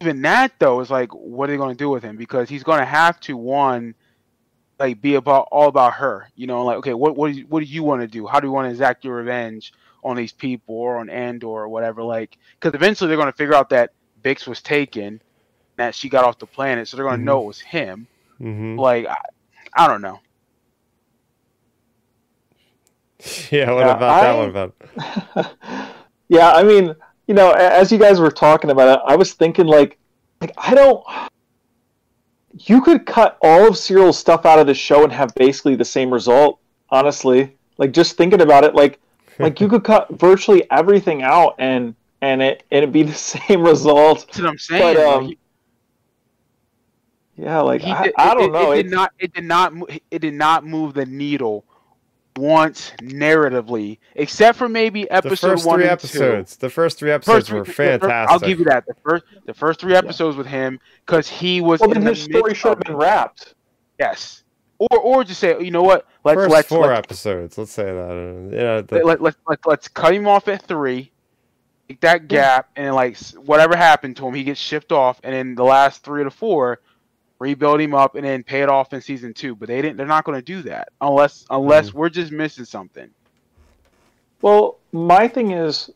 even that though is like, what are they going to do with him? Because he's going to have to one like be about all about her. You know, like okay, what what do you, what do you want to do? How do you want to exact your revenge on these people or on Andor or whatever? Like, because eventually they're going to figure out that Bix was taken, that she got off the planet, so they're going to mm-hmm. know it was him. Mm-hmm. Like, I, I don't know. yeah, what Yeah, about that one about? yeah, I mean, you know, as you guys were talking about it, I was thinking like, like I don't. You could cut all of Syril's stuff out of the show and have basically the same result. Honestly, like just thinking about it, like, like you could cut virtually everything out and and it and it'd be the same result. That's what I'm saying. But, um, he- Yeah, like he I, did- I it- don't it, know. It, It's- did not. It did not. It did not move the needle once narratively, except for maybe The episode first one three and episodes. The first three episodes First were three- the fir- fantastic. I'll give you that. The first, the first three episodes with him, because he was. well, in then the his story midst should have been wrapped. Yes. Or, or just say, you know what? Let's first let's four let's, episodes. Let's say that. Uh, Yeah, the, let, let, let, let's cut him off at three, take that gap, and like whatever happened to him, he gets shipped off, and then the last three to four, rebuild him up, and then pay it off in season two. But they didn't. They're not going to do that unless unless we're just missing something. Well, my thing is,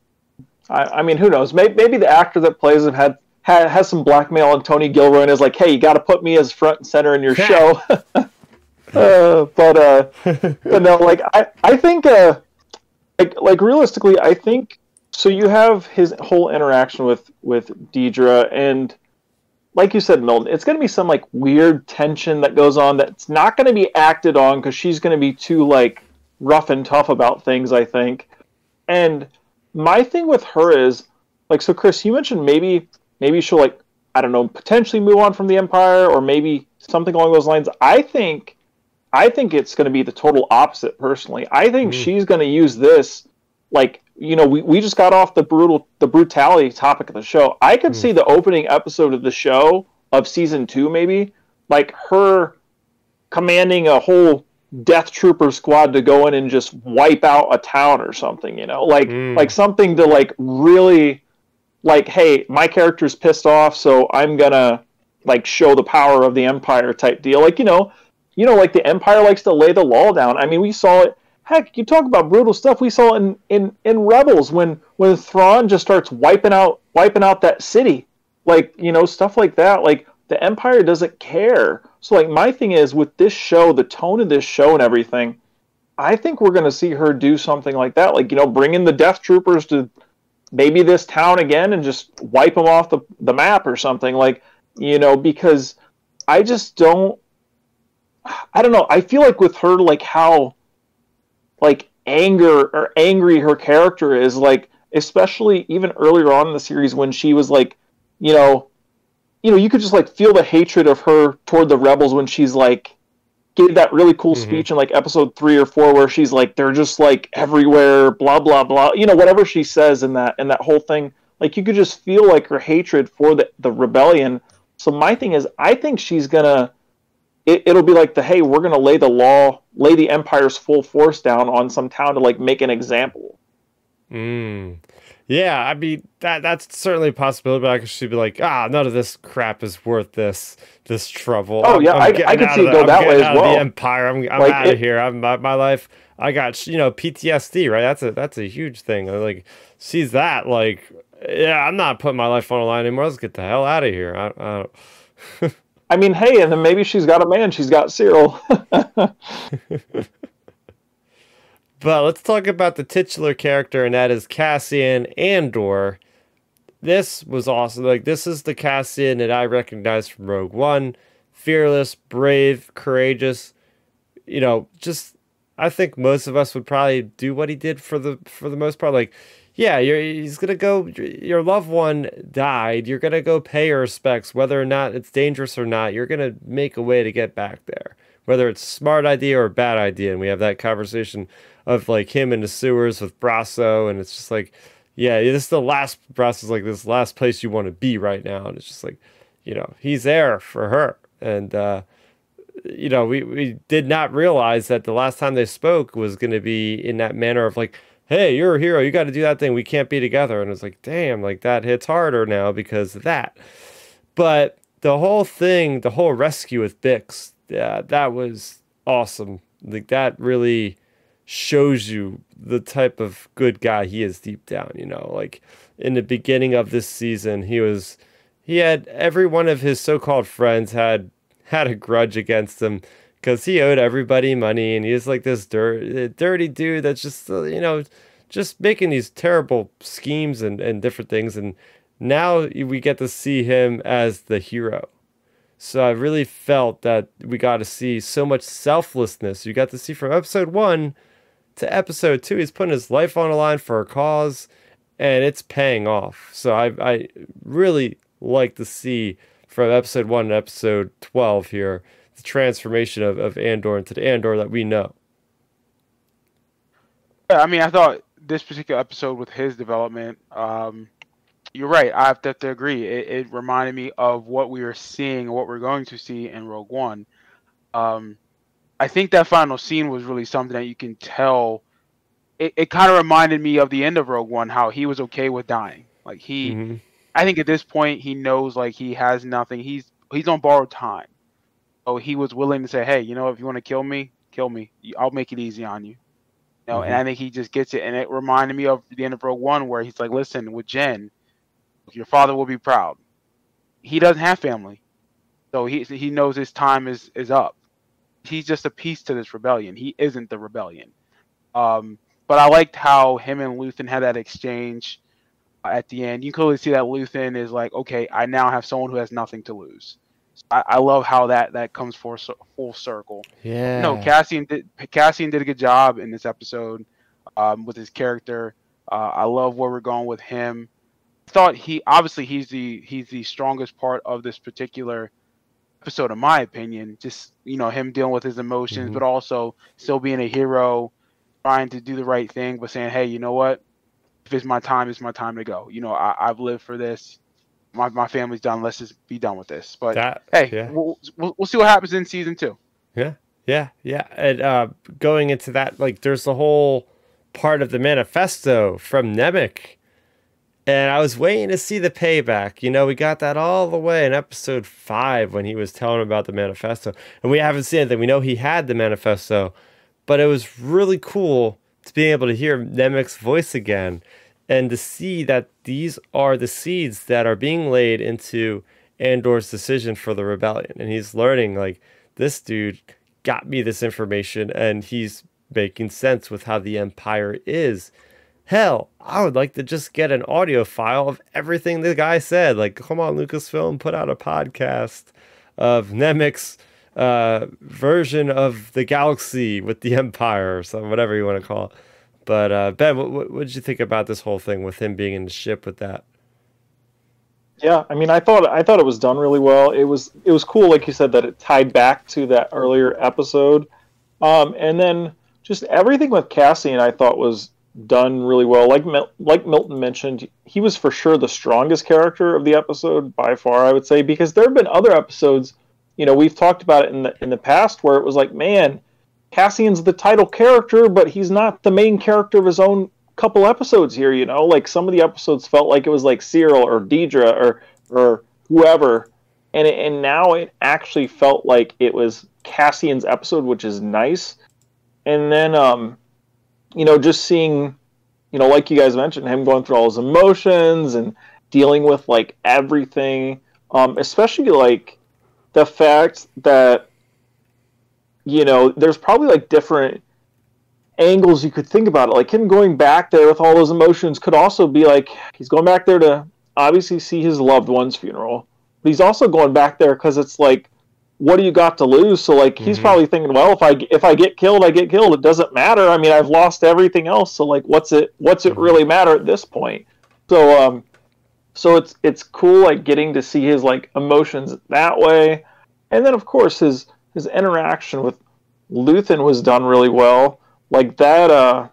I, I mean, who knows? Maybe, maybe the actor that plays him had, had has some blackmail on Tony Gilroy and is like, "Hey, you got to put me as front and center in your show." uh, but uh, but no, like I, I think, uh, like like realistically, I think so. You have his whole interaction with with Dedra, and like you said, Milton, it's going to be some like weird tension that goes on that's not going to be acted on because she's going to be too like rough and tough about things. I think, and my thing with her is like, so Chris, you mentioned maybe maybe she'll like I don't know potentially move on from the Empire or maybe something along those lines. I think I think it's going to be the total opposite. Personally, I think Mm. she's going to use this like you know we, we just got off the brutal the brutality topic of the show. I could Mm. see the opening episode of the show of season two maybe like her commanding a whole death trooper squad to go in and just wipe out a town or something you know like Mm. like something to like really like hey my character's pissed off so i'm gonna like show the power of the empire type deal like you know you know like the empire likes to lay the law down i mean we saw it heck you talk about brutal stuff we saw in in in rebels when when thrawn just starts wiping out wiping out that city. Like you know stuff like that. Like the empire doesn't care. So like my thing is with this show the tone of this show and everything i think we're to see her do something like that. Like you know bring in the death troopers to maybe this town again and just wipe them off the, the map or something. Like you know because i just don't i don't know. I feel like with her like how like anger or angry her character is like especially even earlier on in the series when she was like you know you know you could just like feel the hatred of her toward the rebels when she's like gave that really cool Mhm. speech in like episode three or four where she's like they're just like everywhere blah blah blah you know whatever she says in that in that whole thing like you could just feel like her hatred for the, the rebellion so my thing is i think she's gonna it, it'll be like the hey we're gonna lay the law lay the empire's full force down on some town to like make an example Mm. Yeah, I mean that that's certainly a possibility, but I could be like, ah, none of this crap is worth this this trouble. Oh, yeah, I- I getting could see it go I'm that way as well. The empire, I'm, I'm Like, out of here. I'm my, my life. I got you know PTSD, right? That's a that's a huge thing. Like sees that like, yeah, I'm not putting my life on the line anymore. Let's get the hell out of here. I, I don't, i mean hey and then maybe she's got a man she's got Syril But let's talk about the titular character, and that is Cassian Andor. This was awesome. Like, this is the Cassian that I recognize from Rogue One. Fearless, brave, courageous. You know, just I think most of us would probably do what he did for the for the most part. Like, yeah, you're he's gonna go. Your loved one died. You're gonna go pay your respects, whether or not it's dangerous or not. You're gonna make a way to get back there, whether it's smart idea or bad idea. And we have that conversation of like him in the sewers with Brasso, and it's just like, yeah, this is the last Brasso's like this last place you want to be right now, and it's just like, you know, he's there for her, and uh, you know, we we did not realize that the last time they spoke was going to be in that manner of like, hey, you're a hero, you got to do that thing, we can't be together, and it's like, damn, like that hits harder now because of that, but the whole thing, the whole rescue with Bix, yeah, that was awesome. Like that really shows you the type of good guy he is deep down, you know. Like in the beginning of this season, he was he had every one of his so-called friends had had a grudge against him. Because he owed everybody money and he was like this dirt, dirty dude that's just uh, you know just making these terrible schemes and, and different things and now we get to see him as the hero. So i really felt that we got to see so much selflessness. You got to see from episode one to episode two he's putting his life on the line for a cause and it's paying off. So i, I really like to see from episode one to episode 12 here the transformation of, of Andor into the Andor that we know. Yeah, I mean, I thought this particular episode with his development, um, you're right. I have to, have to agree. It, it, reminded me of what we were seeing, what we're going to see in Rogue One. Um, I think that final scene was really something that you can tell. It, it kind of reminded me of the end of Rogue One, how he was okay with dying. Like he, mm-hmm. I think at this point he knows like he has nothing. He's he's on borrowed time. So he was willing to say, "Hey, you know, if you want to kill me, kill me. I'll make it easy on you." You know, mm-hmm. and I think he just gets it. And it reminded me of the end of Rogue One, where he's like, "Listen, with Jyn, your father will be proud. He doesn't have family, so he he knows his time is is up. He's just a piece to this rebellion. He isn't the rebellion." Um, but I liked how him and Luthen had that exchange at the end. You can clearly see that Luthen is like, "Okay, I now have someone who has nothing to lose." I, I love how that that comes for full circle. Yeah. No, Cassian did Cassian did a good job in this episode um, with his character. Uh, I love where we're going with him. Thought he obviously he's the he's the strongest part of this particular episode, in my opinion. Just you know him dealing with his emotions, mm-hmm. but also still being a hero, trying to do the right thing, but saying, hey, you know what? If it's my time, it's my time to go. You know, I, I've lived for this my, my family's done. Let's just be done with this. But that, hey, yeah. we'll, we'll, we'll see what happens in season two. Yeah, yeah, yeah. And uh, going into that, like, there's the whole part of the manifesto from Nemik, And I was waiting to see the payback. You know, we got that all the way in episode five when he was telling about the manifesto. And we haven't seen anything. We know he had the manifesto, but it was really cool to be able to hear Nemik's voice again and to see that these are the seeds that are being laid into Andor's decision for the rebellion. And he's learning, like, this dude got me this information and he's making sense with how the Empire is. Hell, I would like to just get an audio file of everything the guy said. Like, come on, Lucasfilm, put out a podcast of Nemik's uh, version of the galaxy with the Empire or something, whatever you want to call it. But uh, Ben, what, what, did you think about this whole thing with him being in the ship with that? Yeah, I mean, I thought I thought it was done really well. It was it was cool, like you said, that it tied back to that earlier episode, um, and then just everything with Cassian, I thought was done really well. Like like Milton mentioned, he was for sure the strongest character of the episode by far. I would say because there have been other episodes, you know, we've talked about it in the in the past where it was like, man, Cassian's the title character, but he's not the main character of his own couple episodes here. You know, like some of the episodes felt like it was like Syril or Dedra or or whoever, and it, and now it actually felt like it was Cassian's episode, which is nice. And then, um, you know, just seeing, you know, like you guys mentioned, him going through all his emotions and dealing with like everything, um, especially like the fact that you know, there's probably like different angles you could think about it. Like him going back there with all those emotions could also be like he's going back there to obviously see his loved one's funeral, but he's also going back there because it's like, what do you got to lose? So like he's mm-hmm. probably thinking, well, if I if I get killed, I get killed. It doesn't matter. I mean, I've lost everything else. So like, what's it what's it really matter at this point? So um, so it's it's cool like getting to see his like emotions that way, and then of course his his interaction with Luthen was done really well. Like that uh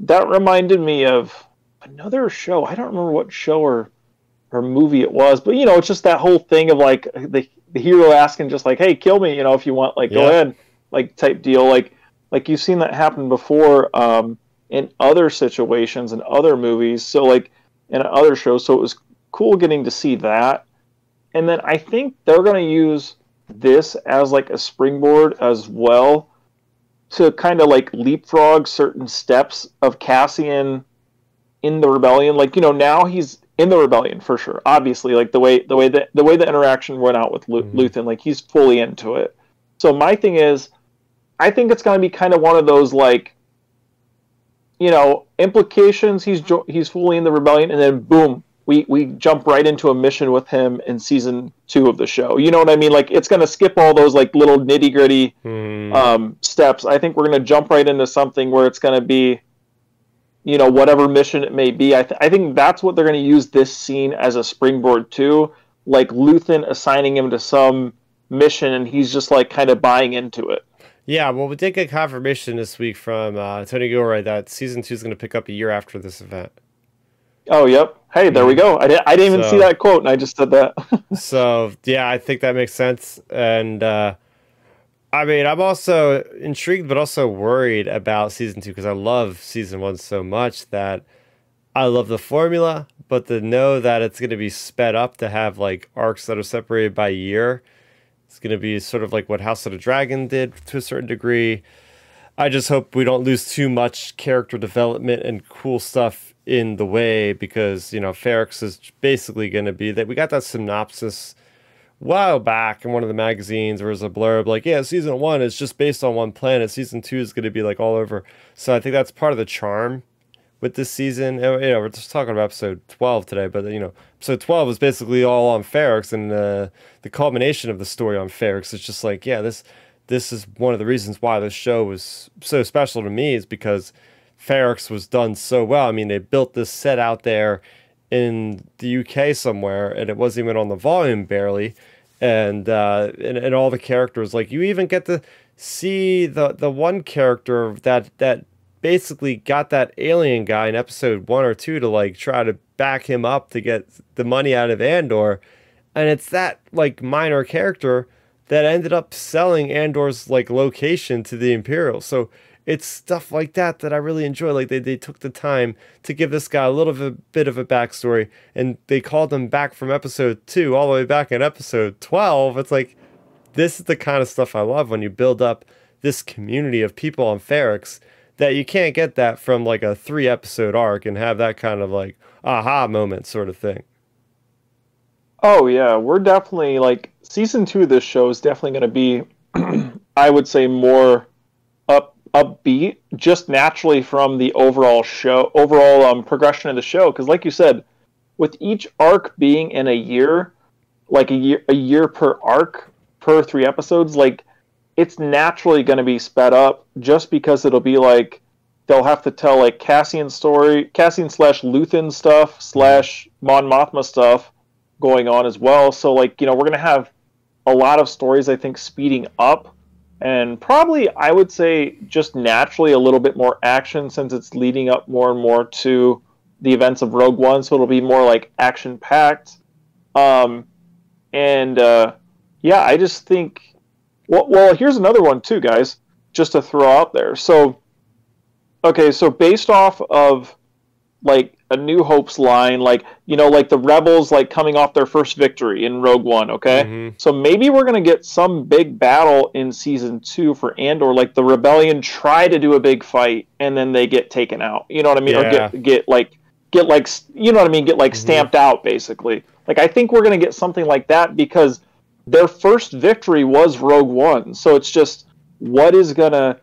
that reminded me of another show. I don't remember what show or or movie it was, but you know, it's just that whole thing of like the the hero asking just like, "Hey, kill me," you know, if you want, like, yeah. go ahead, like type deal. Like like you've seen that happen before um, in other situations and other movies. So like in other shows, so it was cool getting to see that. And then I think they're going to use this as like a springboard as well to kind of like leapfrog certain steps of Cassian in the rebellion. Like you know now he's in the rebellion for sure. Obviously, like the way the way that the way the interaction went out with mm-hmm. Luthen, like he's fully into it. So my thing is, I think it's going to be kind of one of those like, you know, implications. He's jo- he's fully in the rebellion, and then boom, we we jump right into a mission with him in season two of the show. You know what I mean? Like it's going to skip all those like little nitty gritty Hmm. um, steps. I think we're going to jump right into something where it's going to be, you know, whatever mission it may be. I, th- I think that's what they're going to use this scene as a springboard to, like Luthen assigning him to some mission, and he's just like kind of buying into it. Yeah, well, we did get confirmation this week from uh, Tony Gilroy that season two is going to pick up a year after this event. Oh, yep. Hey, there we go. I, di- I didn't even So- see that quote, and I just said that. so yeah, I think that makes sense. And uh, I mean, I'm also intrigued, but also worried about season two because I love season one so much that I love the formula, but to know that it's going to be sped up to have like arcs that are separated by year, it's going to be sort of like what House of the Dragon did to a certain degree. I just hope we don't lose too much character development and cool stuff in the way because, you know, Ferrix is basically going to be that we got that synopsis while back in one of the magazines where there's a blurb like, yeah, season one is just based on one planet. Season two is going to be like all over. So I think that's part of the charm with this season. And, You know, we're just talking about episode 12 today, but, you know, episode 12 is basically all on Ferrix and uh, the culmination of the story on Ferrix is just like, yeah, this this is one of the reasons why this show was so special to me is because Ferrix was done so well. I mean, they built this set out there in the UK somewhere, and it wasn't even on the volume barely, and uh, and, and all the characters like you even get to see the the one character that that basically got that alien guy in episode one or two to like try to back him up to get the money out of Andor, and it's that like minor character that ended up selling Andor's like location to the Imperial. So it's stuff like that that I really enjoy. Like they, they took the time to give this guy a little bit, of a backstory, and they called him back from episode two all the way back in episode twelve. It's like this is the kind of stuff I love when you build up this community of people on Ferrix that you can't get that from like a three episode arc and have that kind of like aha moment sort of thing. Oh yeah, we're definitely like season two of this show is definitely going to be, I would say, more up upbeat, just naturally from the overall show, overall um, progression of the show. Because like you said, with each arc being in a year, like a year a year per arc per three episodes, like it's naturally going to be sped up, just because it'll be like they'll have to tell like Cassian story, Cassian slash Luthen stuff slash Mon Mothma stuff going on as well. So like, you know, we're going to have a lot of stories I think speeding up and probably I would say just naturally a little bit more action since it's leading up more and more to the events of Rogue One, so it'll be more like action packed. Um and uh yeah, I just think well, well, here's another one too, guys, just to throw out there. So okay, so based off of like a New Hope's line, like you know, like the rebels like coming off their first victory in Rogue One. Okay, Mhm. so maybe we're gonna get some big battle in season two for Andor. Like the rebellion try to do a big fight and then they get taken out. You know what I mean? Or get get like get like you know what I mean? Get like Mhm. stamped out basically. Like I think we're gonna get something like that because their first victory was Rogue One. So it's just what is gonna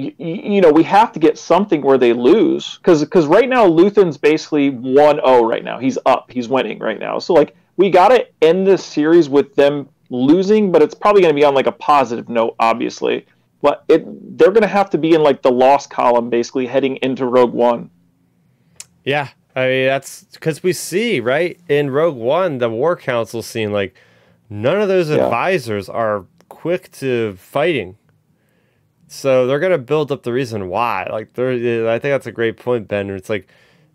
you, you know we have to get something where they lose because because right now Luthen's basically 1-0 right now. He's up. He's winning right now. So like we got to end this series with them losing, but it's probably going to be on like a positive note, obviously. But it they're going to have to be in like the loss column, basically heading into Rogue One. Yeah, I mean that's because we see right in Rogue One the War Council scene like none of those Yeah. advisors are quick to fighting, so they're gonna build up the reason why. Like they're, I think that's a great point, Ben. It's like,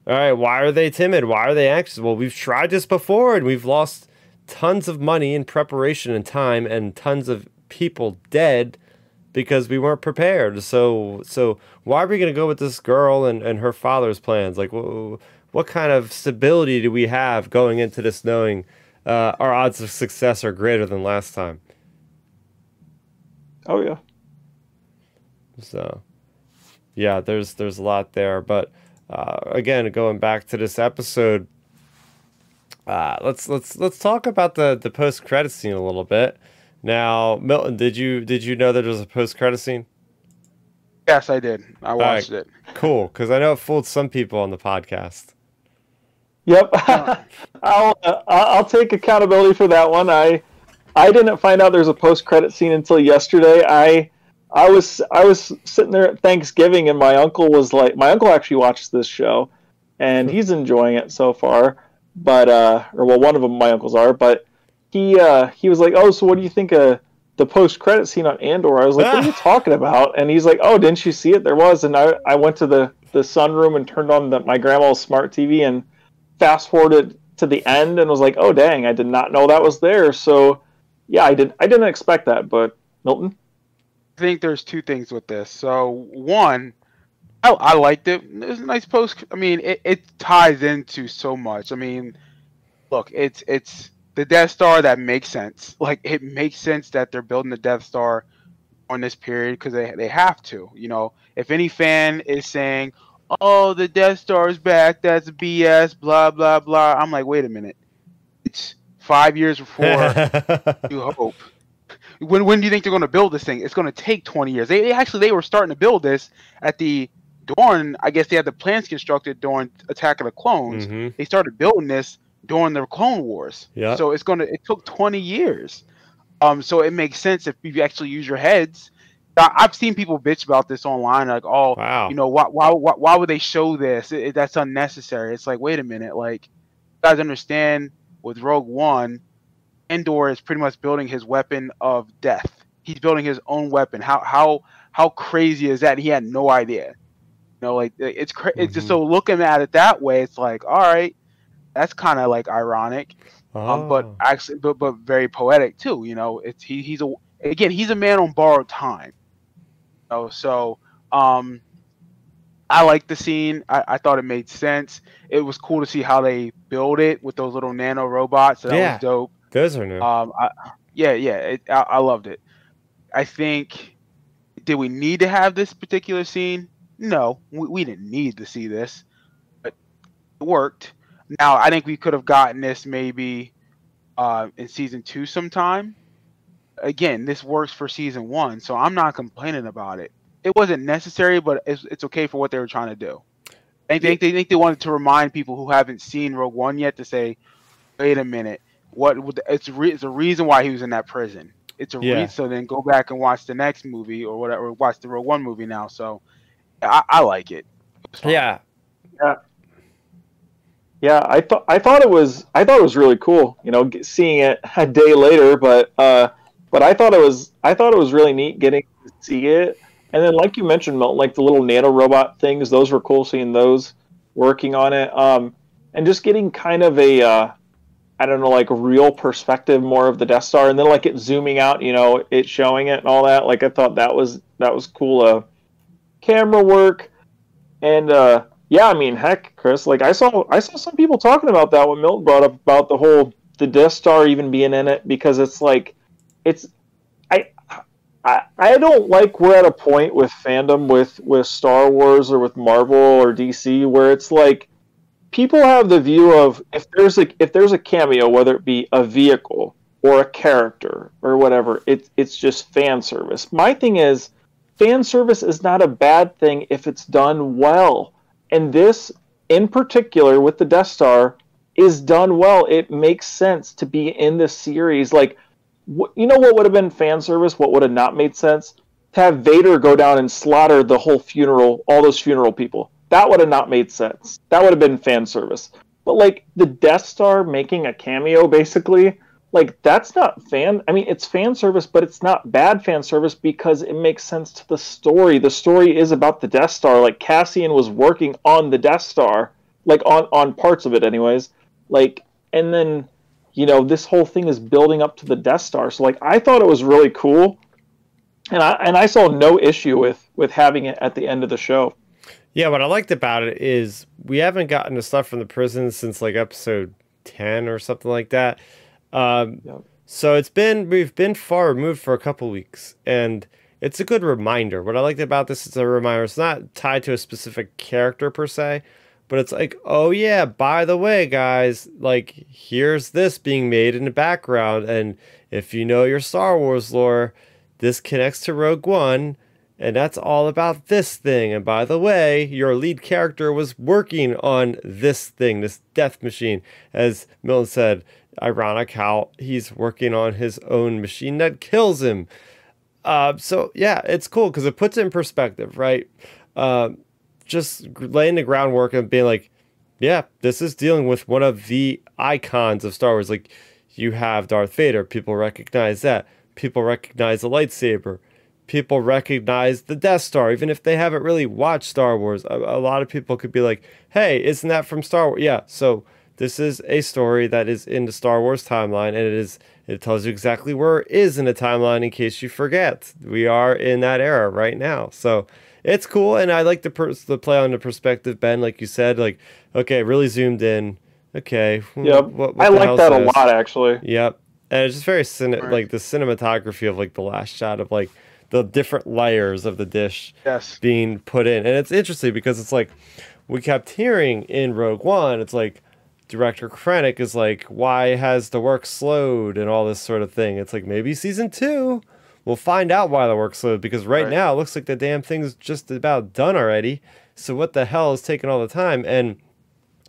all right, why are they timid? Why are they anxious? Well, we've tried this before and we've lost tons of money in preparation and time and tons of people dead because we weren't prepared. So so why are we to go with this girl and, and her father's plans? Like wh- what kind of stability do we have going into this knowing uh, our odds of success are greater than last time? Oh yeah. So yeah, there's there's a lot there, but uh, again, going back to this episode, uh, let's let's let's talk about the the post credit scene a little bit. Now, Milton, did you did you know that there was a post credit scene? Yes, I did. I watched it. Cool, because I know it fooled some people on the podcast. Yep, I'll uh, I'll take accountability for that one. I I didn't find out there's a post credit scene until yesterday. I I was I was sitting there at Thanksgiving and my uncle was like my uncle actually watched this show and he's enjoying it so far. But uh or well one of them my uncles are, but he uh he was like, "Oh, so what do you think of the post credit scene on Andor?" I was like, "What are you talking about?" And he's like, "Oh, didn't you see it? There was." And I I went to the the sunroom and turned on the, my grandma's smart TV and fast forwarded to the end and was like, "Oh, dang, I did not know that was there." So, yeah, I did I didn't expect that, but Milton think there's two things with this. So one, I, I liked it. It was a nice post. I mean, it, it ties into so much. I mean, look, it's it's the Death Star that makes sense. Like it makes sense that they're building the Death Star on this period because they they have to. You know, if any fan is saying, "Oh, the Death Star is back," that's BS. Blah blah blah. I'm like, wait a minute. It's five years before New Hope when when do you think they're going to build this thing? It's going to take 20 years. They, they, actually they were starting to build this at the during I guess they had the plans constructed during Attack of the Clones. Mhm. They started building this during the Clone Wars. Yeah. So it's going to it took 20 years. Um so it makes sense if you actually use your heads. I, I've seen people bitch about this online like oh Wow. you know why why why, why would they show this? It, it- that's unnecessary. It's like wait a minute like you guys understand with Rogue One Andor is pretty much building his weapon of death. He's building his own weapon. How how how crazy is that? He had no idea. You know, like it's cra- it's just Mhm. so looking at it that way, it's like all right, that's kind of like ironic, um, but Oh. actually, but but very poetic too. You know, it's he he's a again he's a man on borrowed time. You know, so um, I like the scene. I, I thought it made sense. It was cool to see how they build it with those little nano robots. So that Yeah. was dope. Those are new. Um, I, yeah, yeah, it, I, I loved it. I think, did we need to have this particular scene? No, we, we didn't need to see this, but it worked. Now, I think we could have gotten this maybe uh, in season two sometime. Again, this works for season one, so I'm not complaining about it. It wasn't necessary, but it's, it's okay for what they were trying to do. I think they think they wanted to remind people who haven't seen Rogue One yet to say, "Wait a minute, what it's, re- it's a reason why he was in that prison. It's a Yeah. reason. So then go back and watch the next movie or whatever. Watch the Rogue One movie now. So I, I like it. It was fun. yeah. Yeah, I thought I thought it was I thought it was really cool. You know, seeing it a day later, but uh, but I thought it was I thought it was really neat getting to see it. And then, like you mentioned, Milton, like the little nano robot things, those were cool seeing those working on it. Um, and just getting kind of a uh, I don't know, like real perspective more of the Death Star, and then like it zooming out, you know, it showing it and all that. Like I thought that was that was cool. Uh, camera work, and uh, yeah, I mean, heck, Chris, like I saw I saw some people talking about that when Milton brought up about the whole the Death Star even being in it because it's like it's I. I, I don't like we're at a point with fandom with, with Star Wars or with Marvel or DC where it's like people have the view of if there's a if there's a cameo, whether it be a vehicle or a character or whatever, it's it's just fan service. My thing is fan service is not a bad thing if it's done well. And this in particular with the Death Star is done well. It makes sense to be in this series. Like wh- you know what would have been fan service? What would have not made sense? To have Vader go down and slaughter the whole funeral, all those funeral people. That would have not made sense. That would have been fan service. But like the Death Star making a cameo, basically, like that's not fan. I mean, it's fan service, but it's not bad fan service because it makes sense to the story. The story is about the Death Star. Like Cassian was working on the Death Star, like on on parts of it, anyways. Like, and then you know this whole thing is building up to the Death Star. So like, I thought it was really cool, and I and I saw no issue with with having it at the end of the show. Yeah, what I liked about it is we haven't gotten the stuff from the prison since like episode 10 or something like that. Um, Yep. So it's been, we've been far removed for a couple weeks and it's a good reminder. What I liked about this is a reminder. It's not tied to a specific character per se, but it's like, oh yeah, by the way, guys, like here's this being made in the background, and if you know your Star Wars lore, this connects to Rogue One, and that's all about this thing. And by the way, your lead character was working on this thing, this death machine, as Milton said. Ironic how he's working on his own machine that kills him. Uh, so yeah, it's cool because it puts it in perspective, right? Uh, just laying the groundwork and being like, yeah, this is dealing with one of the icons of Star Wars. Like, you have Darth Vader. People recognize that. People recognize the lightsaber. People recognize the Death Star, even if they haven't really watched Star Wars. A, a lot of people could be like, hey, isn't that from Star Wars? Yeah, so this is a story that is in the Star Wars timeline, and it is it tells you exactly where it is in the timeline in case you forget. We are in that era right now. So it's cool, and I like the per- the play on the perspective, Ben. Like you said, like okay, really zoomed in. Okay. Hmm, yep. What, what I like that a lot, actually. Yep. And it's just very cine- right. like the cinematography of like the last shot of like the different layers of the dish yes. being put in, and it's interesting because it's like we kept hearing in Rogue One, it's like director Krennic is like, why has the work slowed and all this sort of thing. It's like maybe season two We'll find out why the work slowed because right, right, now it looks like the damn thing's just about done already. So what the hell is taking all the time? And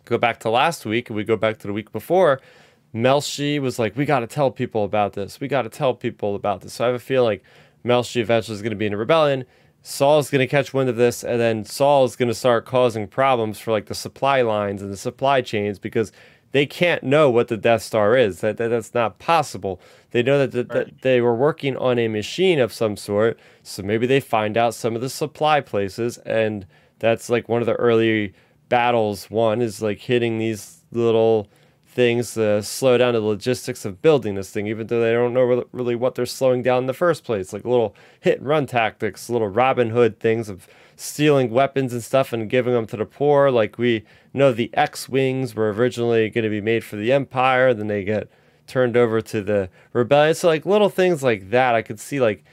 go back to last week, and we go back to the week before. Melshi was like, "We got to tell people about this. We got to tell people about this." So I have a feeling like Melshi eventually is going to be in a rebellion. Saul's going to catch wind of this, and then Saul is going to start causing problems for like the supply lines and the supply chains because they can't know what the Death Star is. That, that that's not possible. They know that, that, right. that, they were working on a machine of some sort, so maybe they find out some of the supply places, and that's like one of the early battles. One is like hitting these little things to slow down the logistics of building this thing, even though they don't know really what they're slowing down in the first place. Like little hit and run tactics, little Robin Hood things of stealing weapons and stuff and giving them to the poor. Like we know the X Wings were originally going to be made for the Empire, then they get turned over to the Rebellion. So like little things like that, I could see like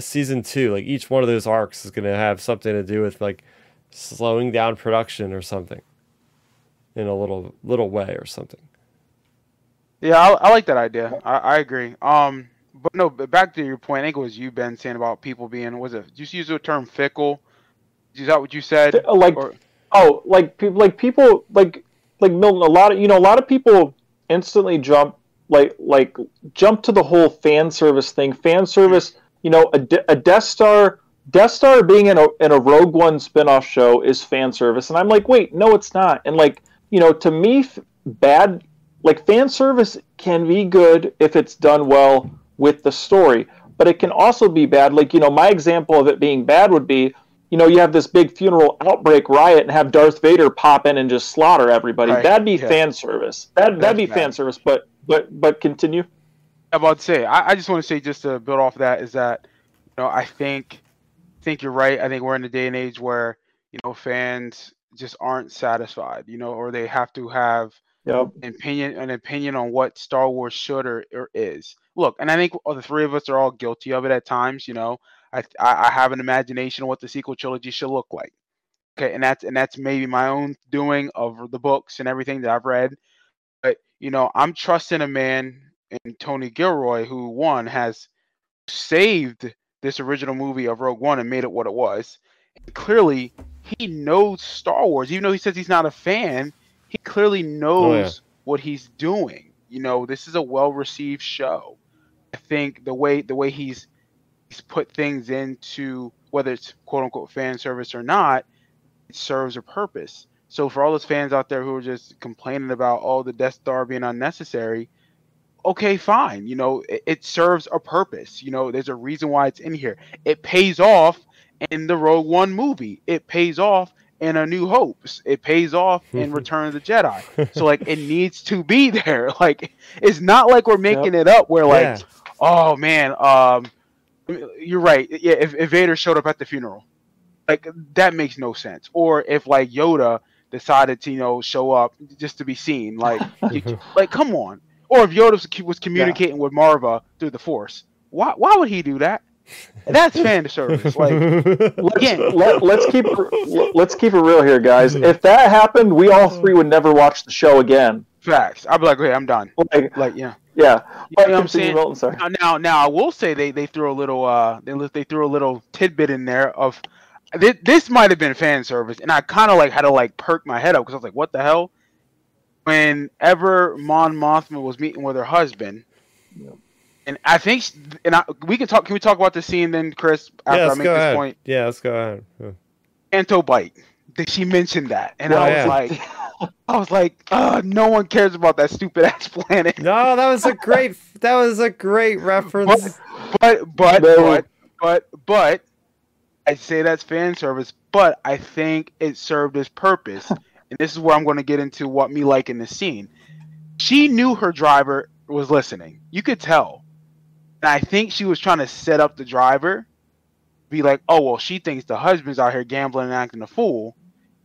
season two, like each one of those arcs is going to have something to do with like slowing down production or something in a little little way or something. Yeah, I, I like that idea. I, I agree. Um, but no, but back to your point. I think it was you, Ben, saying about people being was it? Did you use the term fickle? Is that what you said? Like, or? oh, like people, like people, like like Milton. A lot of you know, a lot of people instantly jump like like jump to the whole fan service thing. Fan service, you know, a, a Death Star. Death Star being in a in a Rogue One spinoff show is fan service, and I'm like, wait, no, it's not. And like, you know, to me, bad like fan service can be good if it's done well with the story, but it can also be bad. Like, you know, my example of it being bad would be you know, you have this big funeral outbreak riot and have Darth Vader pop in and just slaughter everybody. Right. That'd be yeah. fan service. That that'd be fan service. But but but continue. I'm about to say. I, I just want to say just to build off that is that you know I think think you're right. I think we're in a day and age where you know fans just aren't satisfied. You know, or they have to have yep. an opinion an opinion on what Star Wars should or, or is. Look, and I think the three of us are all guilty of it at times. You know, I, I have an imagination of what the sequel trilogy should look like. Okay, and that's and that's maybe my own doing of the books and everything that I've read. But you know, I'm trusting a man in Tony Gilroy who one has saved this original movie of Rogue One and made it what it was. And clearly, he knows Star Wars, even though he says he's not a fan. He clearly knows oh, yeah. what he's doing. You know, this is a well-received show. I think the way the way he's he's put things into whether it's quote unquote fan service or not, it serves a purpose. So for all those fans out there who are just complaining about all oh, the Death Star being unnecessary, okay, fine. You know, it, it, serves a purpose. You know, there's a reason why it's in here. It pays off in the Rogue One movie. It pays off in A New Hopes. It pays off in Return of the Jedi. So like it needs to be there. Like it's not like we're making yep. it up where like, yeah. oh man, um you're right. Yeah, if, if Vader showed up at the funeral, like that makes no sense. Or if like Yoda decided to you know show up just to be seen, like like come on. Or if Yoda was, was communicating yeah. with Maarva through the Force, why why would he do that? That's fan service. Like Again. let, let's keep it- let's keep it real here, guys. If that happened, we all three would never watch the show again. facts. I'd be like, okay, I'm done. Like, Like, yeah. yeah. You know I'm continue, saying? Milton, sorry. Now, now, now, I will say they they threw a little uh they they threw a little tidbit in there of this, this might have been fan service, and I kind of like had to like perk my head up because I was like, what the hell? Whenever Mon Mothma was meeting with her husband, Yep. And I think, sh- and I, we can talk. Can we talk about the scene then, Chris? After yeah, I let's make go this ahead. point, Yeah, let's go ahead. Yeah. Canto Bight. Did she mention that? And Oh, I was yeah. like, I was like, uh, no one cares about that stupid ass planet. No, that was a great. That was a great reference. But but No. but but but I say that's fan service, but I think it served its purpose. and this is where I'm going to get into what me like in the scene. She knew her driver was listening. You could tell. And I think she was trying to set up the driver be like, "Oh, well, she thinks the husband's out here gambling and acting a fool."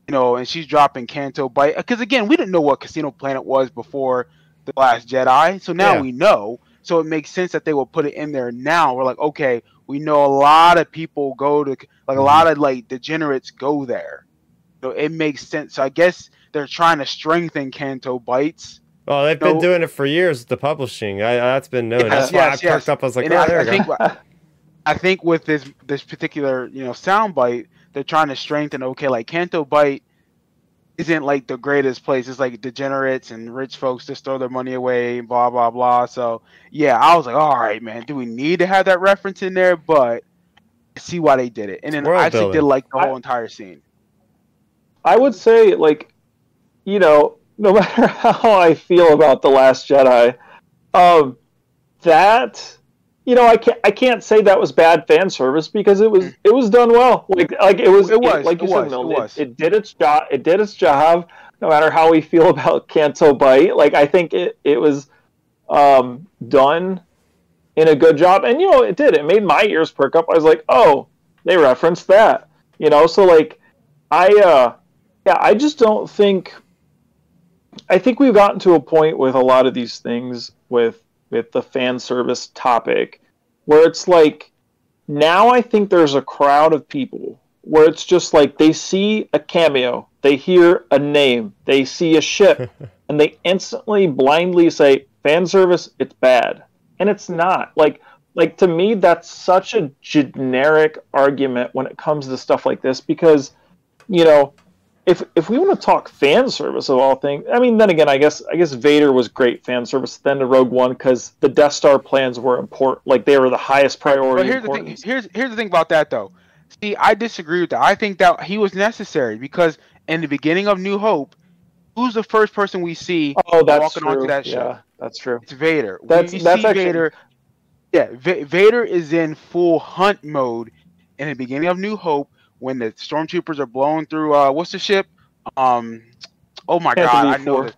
You know, and she's dropping Canto Bight because again, we didn't know what Casino Planet was before the Last Jedi, so now Yeah. we know. So it makes sense that they will put it in there now. We're like, okay, we know a lot of people go to like a mm-hmm. lot of like degenerates go there. So it makes sense. So I guess they're trying to strengthen Canto Bights. Oh, they've been doing it for years. with The publishing, I, that's been known. Yes, that's why yes, I perked yes. up. I was like, And oh, I, there I we think go. I think with this this particular you know sound bite, they're trying to strengthen. Okay, like Canto Bight isn't like the greatest place. It's like degenerates and rich folks just throw their money away, blah blah blah. So yeah, I was like, all right, man, do we need to have that reference in there? But I see why they did it, and then World I actually did like the I- whole entire scene. I would say, like, you know, no matter how I feel about the Last Jedi, um, that you know, I can't I can't say that was bad fan service because it was it was done well. Like like it was It was, like you it said, was, Milton, it was. It, did its job. It did its job. No matter how we feel about Canto Bight, like I think it it was um, done in a good job, and you know it did. It made my ears perk up. I was like, oh, they referenced that. You know, so like I uh yeah, I just don't think. I think we've gotten to a point with a lot of these things with with the fan service topic, where it's like now I think there's a crowd of people where it's just like they see a cameo, they hear a name, they see a ship, and they instantly blindly say fan service, it's bad, and it's not. Like like to me, that's such a generic argument when it comes to stuff like this because you know if if we want to talk fan service of all things, I mean, then again, I guess I guess Vader was great fan service then to Rogue One because the Death Star plans were important, like they were the highest priority. But here's the thing. Here's here's the thing about that though. See, I disagree with that. I think that he was necessary because in the beginning of New Hope, who's the first person we see Oh, that's walking true. onto that yeah, ship? that's true. It's Vader. That's- we that's see actually- Vader. Yeah, Va- Vader is in full hunt mode in the beginning of New Hope when the stormtroopers are blowing through. Uh, what's the ship? Um, oh my Panther god, I know. V4.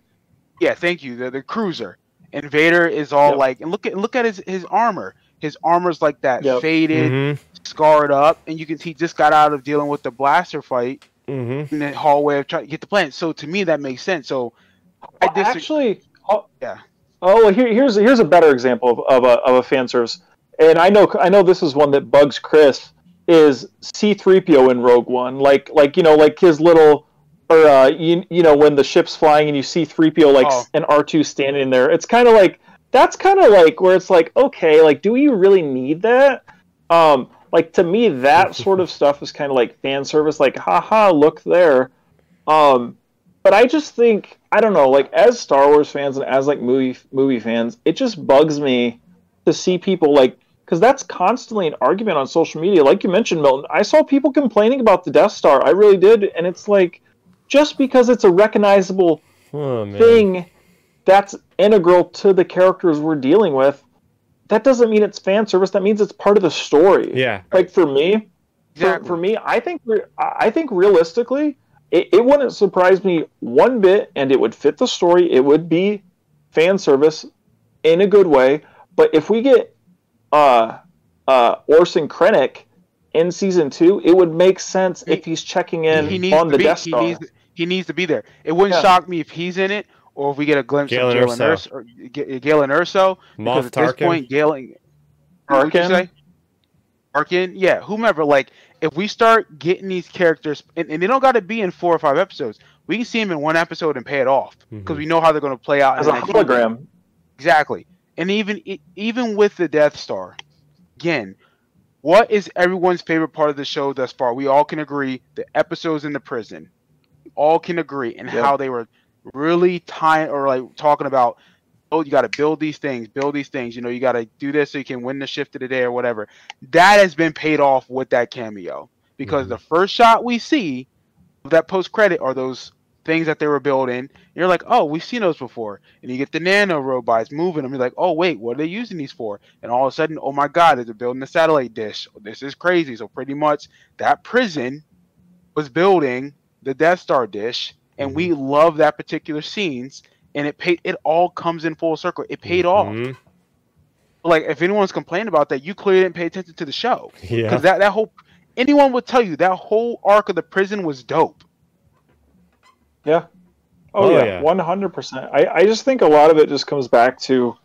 Yeah, thank you. The the cruiser. And Vader is all Yep. like, and look at look at his his armor. His armor's like that Yep. faded, Mhm. scarred up, and you can see he just got out of dealing with the blaster fight Mhm. in the hallway of trying to get the planet. So to me, that makes sense. So I Well, disagree. actually, oh, Yeah. Oh, well, here, here's here's a better example of, of a of a fan service, and I know I know this is one that bugs Chris. Is C-3PO in Rogue One like like you know like his little or uh, you you know when the ship's flying and you see 3PO like Oh. s- and R2 standing there. It's kind of like that's kind of like where it's like okay like do you really need that? Um, like to me that sort of stuff is kind of like fan service like haha look there. Um, but I just think I don't know, like as Star Wars fans and as like movie movie fans, it just bugs me to see people like because that's constantly an argument on social media. Like you mentioned, Milton, I saw people complaining about the Death Star. I really did, and it's like just because it's a recognizable Oh thing that's integral to the characters we're dealing with, that doesn't mean it's fan service. That means it's part of the story. Yeah. Like for me, for, Exactly. for me, I think re- I think realistically, it, it wouldn't surprise me one bit, and it would fit the story. It would be fan service in a good way. But if we get uh, uh, Orson Krennic in season two, it would make sense He- if he's checking in he needs on to the be, Death he needs he needs to be there. It wouldn't Yeah. shock me if he's in it or if we get a glimpse Galen of Galen Erso. Urso or Galen Urso. Because Moff at this point, Galen. What'd you Tarkin? Arkin, yeah, whomever. Like, if we start getting these characters, and, and they don't got to be in four or five episodes, we can see them in one episode and pay it off because Mhm. we know how they're going to play out As a the next hologram. Exactly. And even even with the Death Star, again, what is everyone's favorite part of the show thus far? We all can agree the episodes in the prison. All can agree and Yeah. how they were really tying or like talking about oh you got to build these things, build these things, you know, you got to do this so you can win the shift of the day or whatever. That has been paid off with that cameo because Mhm. the first shot we see of that post credit are those things that they were building. You're like, oh, we've seen those before. And you get the nano robots moving them. You're like, oh, wait, what are they using these for? And all of a sudden, oh my God, they're building a satellite dish. This is crazy. So pretty much that prison was building the Death Star dish, and we love that particular scenes. And it paid. It all comes in full circle. It paid off. Mhm. Like if anyone's complaining about that, you clearly didn't pay attention to the show Yeah. because that that whole anyone would tell you that whole arc of the prison was dope. Oh, Oh, yeah, yeah. one hundred percent. I I just think a lot of it just comes back to,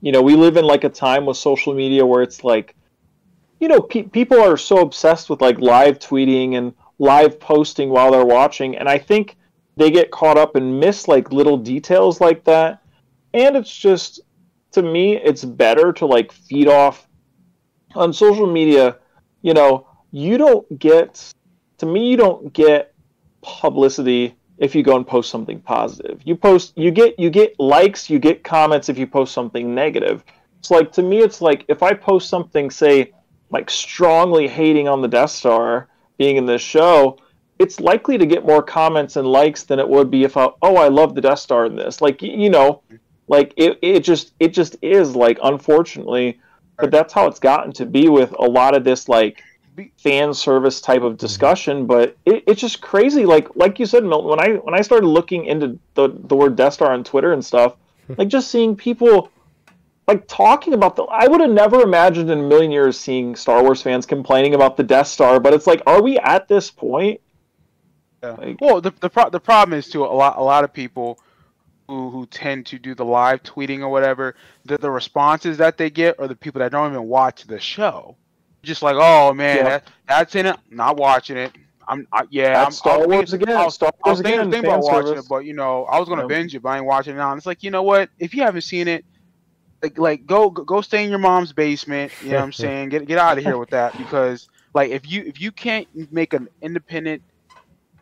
you know, we live in like a time with social media where it's like, you know, pe- people are so obsessed with like live tweeting and live posting while they're watching, and I think they get caught up and miss like little details like that, and it's just to me it's better to like feed off on social media. You know, you don't get to me you don't get publicity if you go and post something positive. You post you get you get likes, you get comments if you post something negative. It's like to me it's like if I post something say like strongly hating on the Death Star being in this show, it's likely to get more comments and likes than it would be if I oh I love the Death Star in this. Like you know, like it it just it just is like unfortunately but that's how it's gotten to be with a lot of this like fan service type of mm-hmm. discussion but it, it's just crazy like like you said milton when i when i started looking into the, the word death star on twitter and stuff hmm. like just seeing people like talking about the i would have never imagined in a million years seeing star wars fans complaining about the death star but it's like are we at this point Yeah. Like- well, the the, pro- the problem is too a lot a lot of people who who tend to do the live tweeting or whatever. The the responses that they get are the people that don't even watch the show. Just like, oh man, Yeah. that, that's in it. Not watching it. I'm I, yeah. That's I'm, Star I was Wars thinking- again. I was, Star I was Wars thinking, again, thinking about fan watching it, but you know, I was gonna Yeah. binge it, but I ain't watching it now. And it's like, you know what? If you haven't seen it, like like go go stay in your mom's basement. You know what I'm saying? Get get out of here with that because like if you if you can't make an independent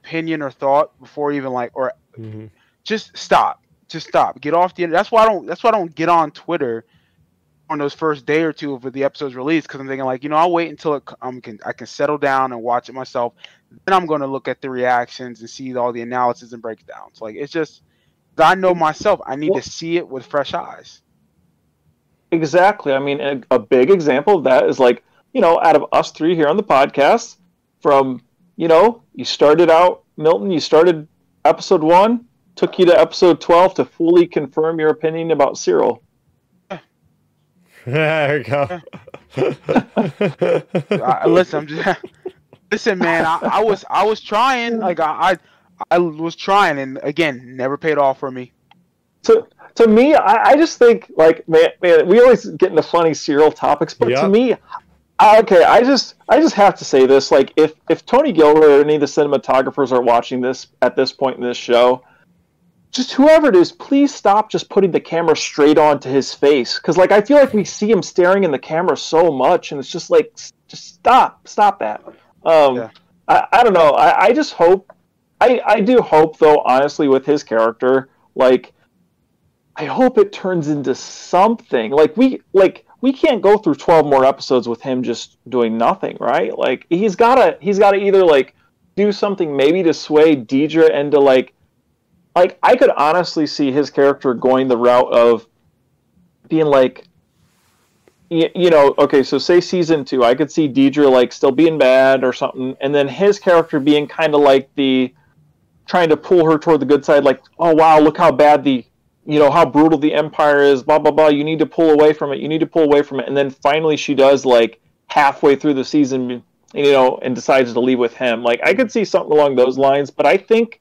opinion or thought before even like or Mhm. just stop. Just stop. Get off the. That's why I don't. That's why I don't get on Twitter on those first day or two of the episode's release because I'm thinking like, you know, I'll wait until it, um, can I can settle down and watch it myself. Then I'm going to look at the reactions and see all the analysis and breakdowns. Like it's just, I know myself. I need Well- to see it with fresh eyes. Exactly. I mean, a, a big example of that is like, you know, out of us three here on the podcast, from, you know, you started out, Milton, you started episode one, took you to episode 12 to fully confirm your opinion about Syril. there we go. I, listen, I'm just listen, man. I, I was I was trying. Like I, I I was trying, and again, never paid off for me. To, to me, I, I just think, like, man, man, we always get into funny Syril topics, but to me, I- okay, I just, I just have to say this, like, if, if Tony Gilroy or any of the cinematographers are watching this at this point in this show, just whoever it is, please stop just putting the camera straight onto his face. Because, like, I feel like we see him staring in the camera so much, and it's just like, just stop, stop that. Um, Yeah. I, I don't know. I, I just hope, I, I do hope, though, honestly, with his character, like, I hope it turns into something. Like, we, like, we can't go through 12 more episodes with him just doing nothing, right? Like, he's gotta, he's gotta either, like, do something maybe to sway Dedra into, like, like I could honestly see his character going the route of being like, you, you know, okay, so say season two, I could see Dedra like still being bad or something, and then his character being kind of like the trying to pull her toward the good side, like, oh wow, look how bad the, you know, how brutal the Empire is, blah blah blah. You need to pull away from it. You need to pull away from it, and then finally she does like halfway through the season, you know, and decides to leave with him. Like I could see something along those lines, but I think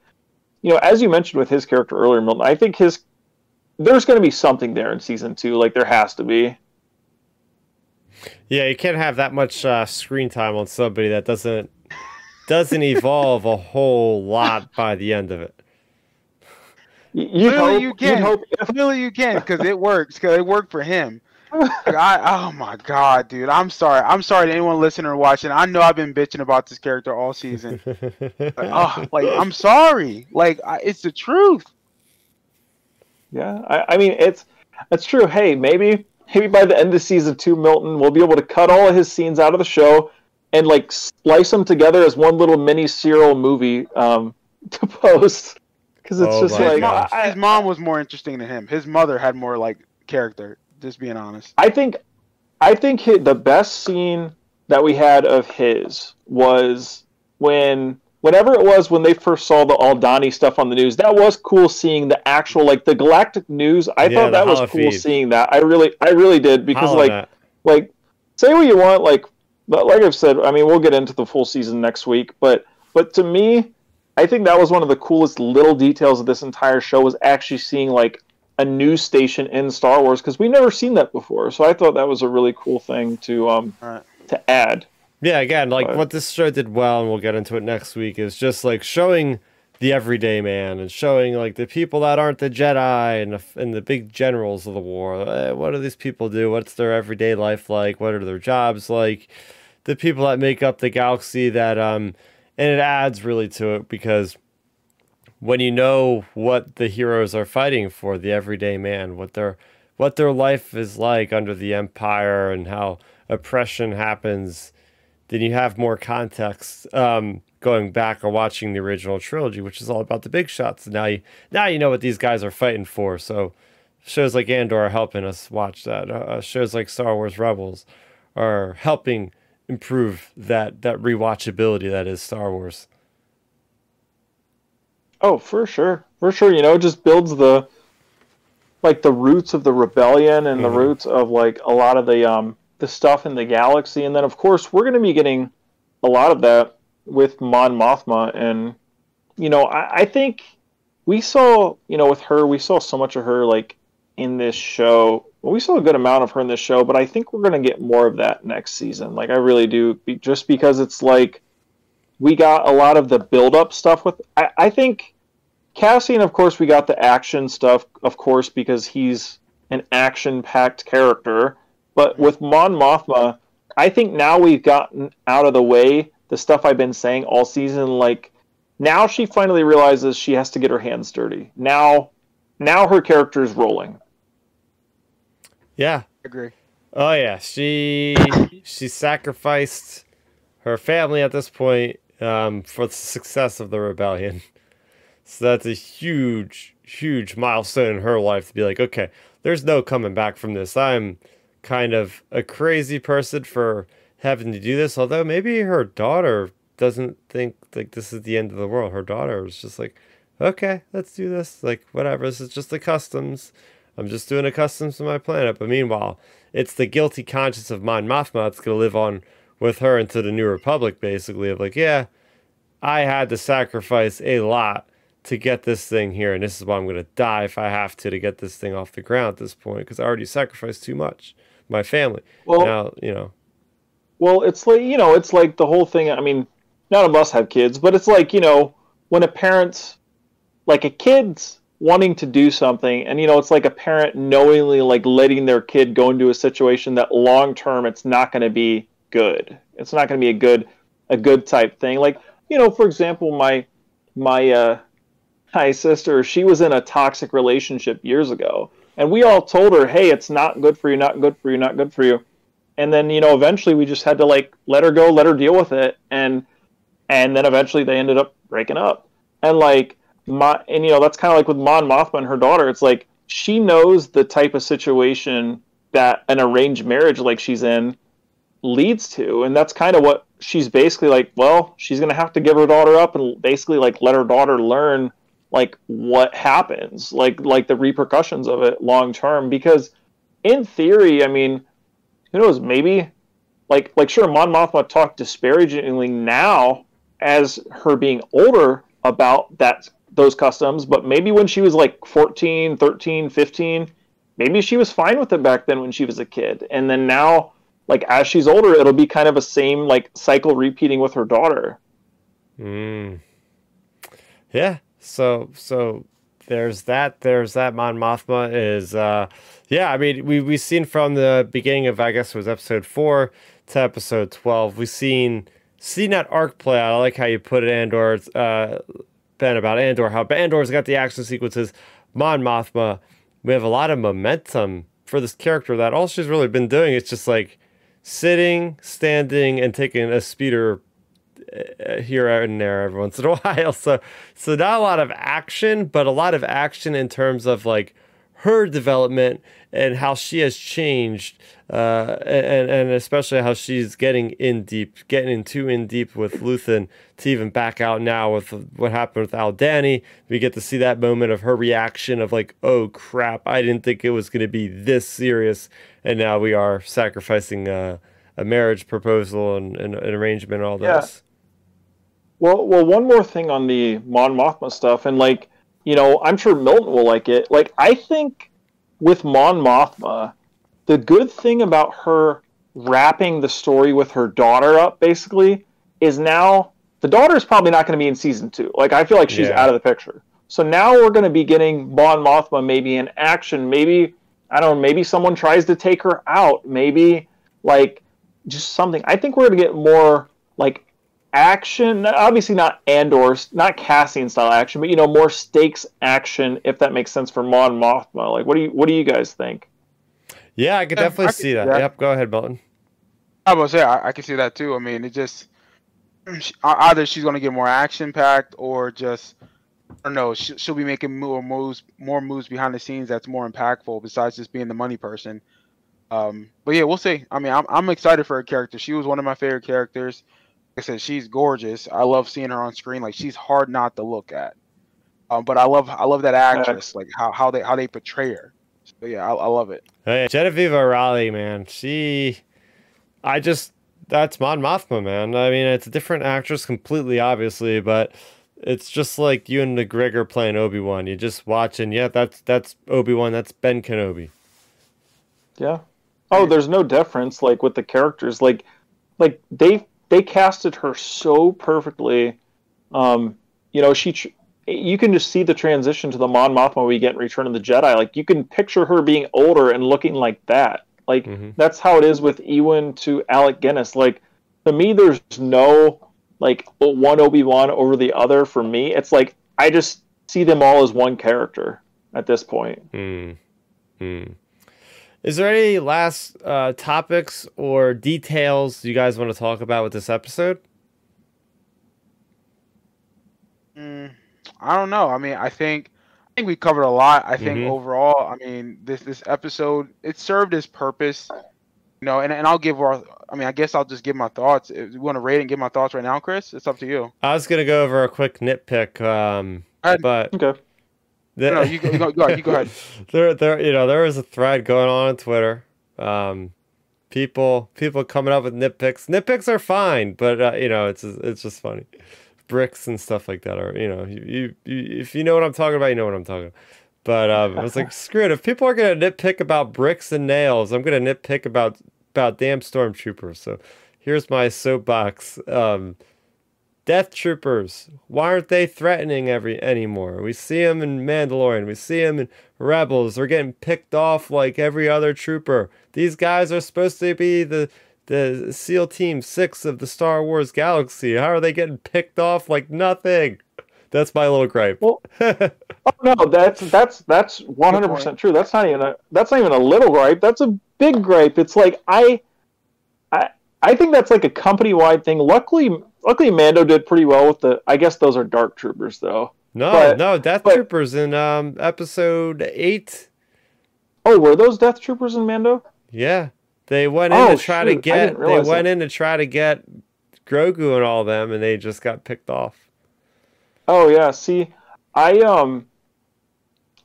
you know, as you mentioned with his character earlier, Milton, I think his there's going to be something there in season two. Like there has to be. Yeah, you can't have that much uh, screen time on somebody that doesn't doesn't evolve a whole lot by the end of it. You Clearly hope, you you'd can. hope Clearly you can because it works. Because it worked for him. Like, I oh my god, dude. I'm sorry. I'm sorry to anyone listening or watching. I know I've been bitching about this character all season. Like, oh, like I'm sorry. Like I, it's the truth. Yeah, I, I mean it's that's true. Hey, maybe maybe by the end of season two, Milton will be able to cut all of his scenes out of the show and like splice them together as one little mini serial movie um, to post. Because it's Oh just like gosh. I, His mom was more interesting than him. His mother had more like character. Just being honest. I think I think hi the best scene that we had of his was when whenever it was when they first saw the Aldhani stuff on the news. That was cool seeing the actual like the galactic news. I Yeah, thought that was cool feed. seeing that. I really I really did because like Holonet. like say what you want like but like I've said, I mean we'll get into the full season next week, but but to me, I think that was one of the coolest little details of this entire show was actually seeing like a news station in Star Wars because we've never seen that before. So I thought that was a really cool thing to um Right. to add. Yeah, again, like But- what this show did well, and we'll get into it next week, is just like showing the everyday man and showing like the people that aren't the Jedi and the, and the big generals of the war. Eh, what do these people do? What's their everyday life like? What are their jobs like? The people that make up the galaxy that um, and it adds really to it because when you know what the heroes are fighting for, the everyday man, what their what their life is like under the empire and how oppression happens, then you have more context um, going back or watching the original trilogy, which is all about the big shots. Now you now you know what these guys are fighting for. So shows like Andor are helping us watch that. Uh, shows like Star Wars Rebels are helping improve that that rewatchability that is Star Wars. Oh, for sure, for sure. You know, it just builds the like the roots of the rebellion and the Mhm. roots of like a lot of the um the stuff in the galaxy, and then of course we're going to be getting a lot of that with Mon Mothma, and you know, I, I think we saw you know with her we saw so much of her like in this show. Well, we saw a good amount of her in this show, but I think we're going to get more of that next season. Like I really do, be, just because it's like we got a lot of the build up stuff with I, I think Cassian of course we got the action stuff of course because he's an action packed character but with Mon Mothma I think now we've gotten out of the way the stuff I've been saying all season like now she finally realizes she has to get her hands dirty now now her character is rolling Yeah. agree. Oh yeah. She she sacrificed her family at this point um, for the success of the rebellion. So that's a huge, huge milestone in her life to be like, okay, there's no coming back from this. I'm kind of a crazy person for having to do this. Although maybe her daughter doesn't think like this is the end of the world. Her daughter is just like, okay, let's do this. Like whatever. This is just the customs. I'm just doing the customs to my planet. But meanwhile, it's the guilty conscience of Mon Mothma that's gonna live on with her into the New Republic, basically. Of like, yeah, I had to sacrifice a lot to get this thing here, and this is why I'm gonna die if I have to to get this thing off the ground at this point because I already sacrificed too much. My family. well now, you know. Well, it's like you know, it's like the whole thing. I mean, none of us have kids, but it's like you know, when a parent's like a kid's wanting to do something, and you know, it's like a parent knowingly like letting their kid go into a situation that long term it's not going to be good. It's not going to be a good a good type thing. Like you know, for example, my my uh, my sister, she was in a toxic relationship years ago, and we all told her, "Hey, it's not good for you, not good for you, not good for you." and then you know eventually we just had to like let her go let her deal with it and and then eventually they ended up breaking up and like my and you know that's kind of like with mon mothma and her daughter it's like she knows the type of situation that an arranged marriage like she's in leads to and that's kind of what she's basically like well she's gonna have to give her daughter up and basically like let her daughter learn like what happens like like the repercussions of it long term because in theory i mean who knows? Maybe, like, like sure, Mon Mothma talked disparagingly now as her being older about that those customs, but maybe when she was like 14, 13, 15, maybe she was fine with it back then when she was a kid. And then now like as she's older, it'll be kind of a same like cycle repeating with her daughter. Mm. Yeah. So so there's that. There's that. Mon Mothma is uh yeah. I mean we we've seen from the beginning of I guess it was episode four to episode twelve. We've seen seen that arc play out. I like how you put it, Andor. Uh, Ben about Andor. How Andor's got the action sequences. Mon Mothma. We have a lot of momentum for this character that all she's really been doing is just like sitting, standing, and taking a speeder uh, here and there every once in a while. So, so not a lot of action, but a lot of action in terms of like her development and how she has changed, uh, and and especially how she's getting in deep, getting in too in deep with Luthen to even back out now with what happened with Aldhani. We get to see that moment of her reaction of like, oh crap, I didn't think it was going to be this serious, and now we are sacrificing a, a marriage proposal and, and an arrangement and all this. Yeah. Well, well, one more thing on the Mon Mothma stuff, and like, you know, I'm sure Milton will like it. Like, I think with Mon Mothma, the good thing about her wrapping the story with her daughter up, basically, is now the daughter is probably not going to be in season two. Like, I feel like she's yeah. out of the picture. So now we're going to be getting Mon Mothma maybe in action. Maybe I don't know. Maybe someone tries to take her out. Maybe like just something. I think we're going to get more like action obviously not Andor not Cassian style action but you know more stakes action if that makes sense for Mon Mothma. Like what do you what do you guys think? Yeah I could definitely I see that. that. yep go ahead Milton I was say I, I can see that too. I mean it just either she's going to get more action packed or just I don't know she, she'll be making more moves more moves behind the scenes that's more impactful besides just being the money person. Um but yeah we'll see. I mean I'm, I'm excited for her character. She was one of my favorite characters I said, she's gorgeous. I love seeing her on screen. Like she's hard not to look at. Um, but I love I love that actress, like how, how they how they portray her. So yeah, I, I love it. Hey, Genevieve O'Reilly, man, she, I just that's Mon Mothma, man. I mean, it's a different actress completely, obviously, but it's just like Ewan McGregor playing Obi Wan. You just watching, yeah, that's that's Obi Wan. That's Ben Kenobi. Yeah. Oh, there's no difference like with the characters. Like, like they they casted her so perfectly. Um, you know, she you can just see the transition to the Mon Mothma we get in Return of the Jedi. Like you can picture her being older and looking like that. Like mm-hmm. that's how it is with Ewan to Alec Guinness. Like to me, there's no like one Obi Wan over the other. For me, it's like I just see them all as one character at this point. Mm. Mm. Is there any last uh, topics or details you guys want to talk about with this episode? Mm, I don't know. I mean, I think I think we covered a lot. I think mm-hmm. overall, I mean, this this episode it served its purpose. You know, and, and I'll give our. I mean, I guess I'll just give my thoughts. If you want to rate and give my thoughts right now, Chris, it's up to you. I was gonna go over a quick nitpick, um, but okay. The, no, you go, you go, go, ahead. You go ahead. there, there, you know, there was a thread going on on Twitter. Um, people, people coming up with nitpicks. Nitpicks are fine, but uh, you know, it's it's just funny. Bricks and stuff like that are, you know, you, you if you know what I'm talking about, you know what I'm talking about. But um, I was like, screw it. If people are gonna nitpick about bricks and nails, I'm gonna nitpick about about damn stormtroopers. So here's my soapbox. Um, Death Troopers. Why aren't they threatening every anymore? We see them in Mandalorian. We see them in Rebels. They're getting picked off like every other trooper. These guys are supposed to be the the SEAL Team Six of the Star Wars galaxy. How are they getting picked off like nothing? That's my little gripe. Well, oh no, that's that's that's one hundred percent true. That's not even a that's not even a little gripe. That's a big gripe. It's like I, I I think that's like a company wide thing. Luckily, luckily Mando did pretty well with the. I guess those are Dark Troopers though. No, but, no, Death but, Troopers in um episode eight. Oh, were those Death Troopers in Mando? Yeah, they went in oh, to try shoot. to get. They went that. in to try to get Grogu and all them, and they just got picked off. Oh yeah, see, I um,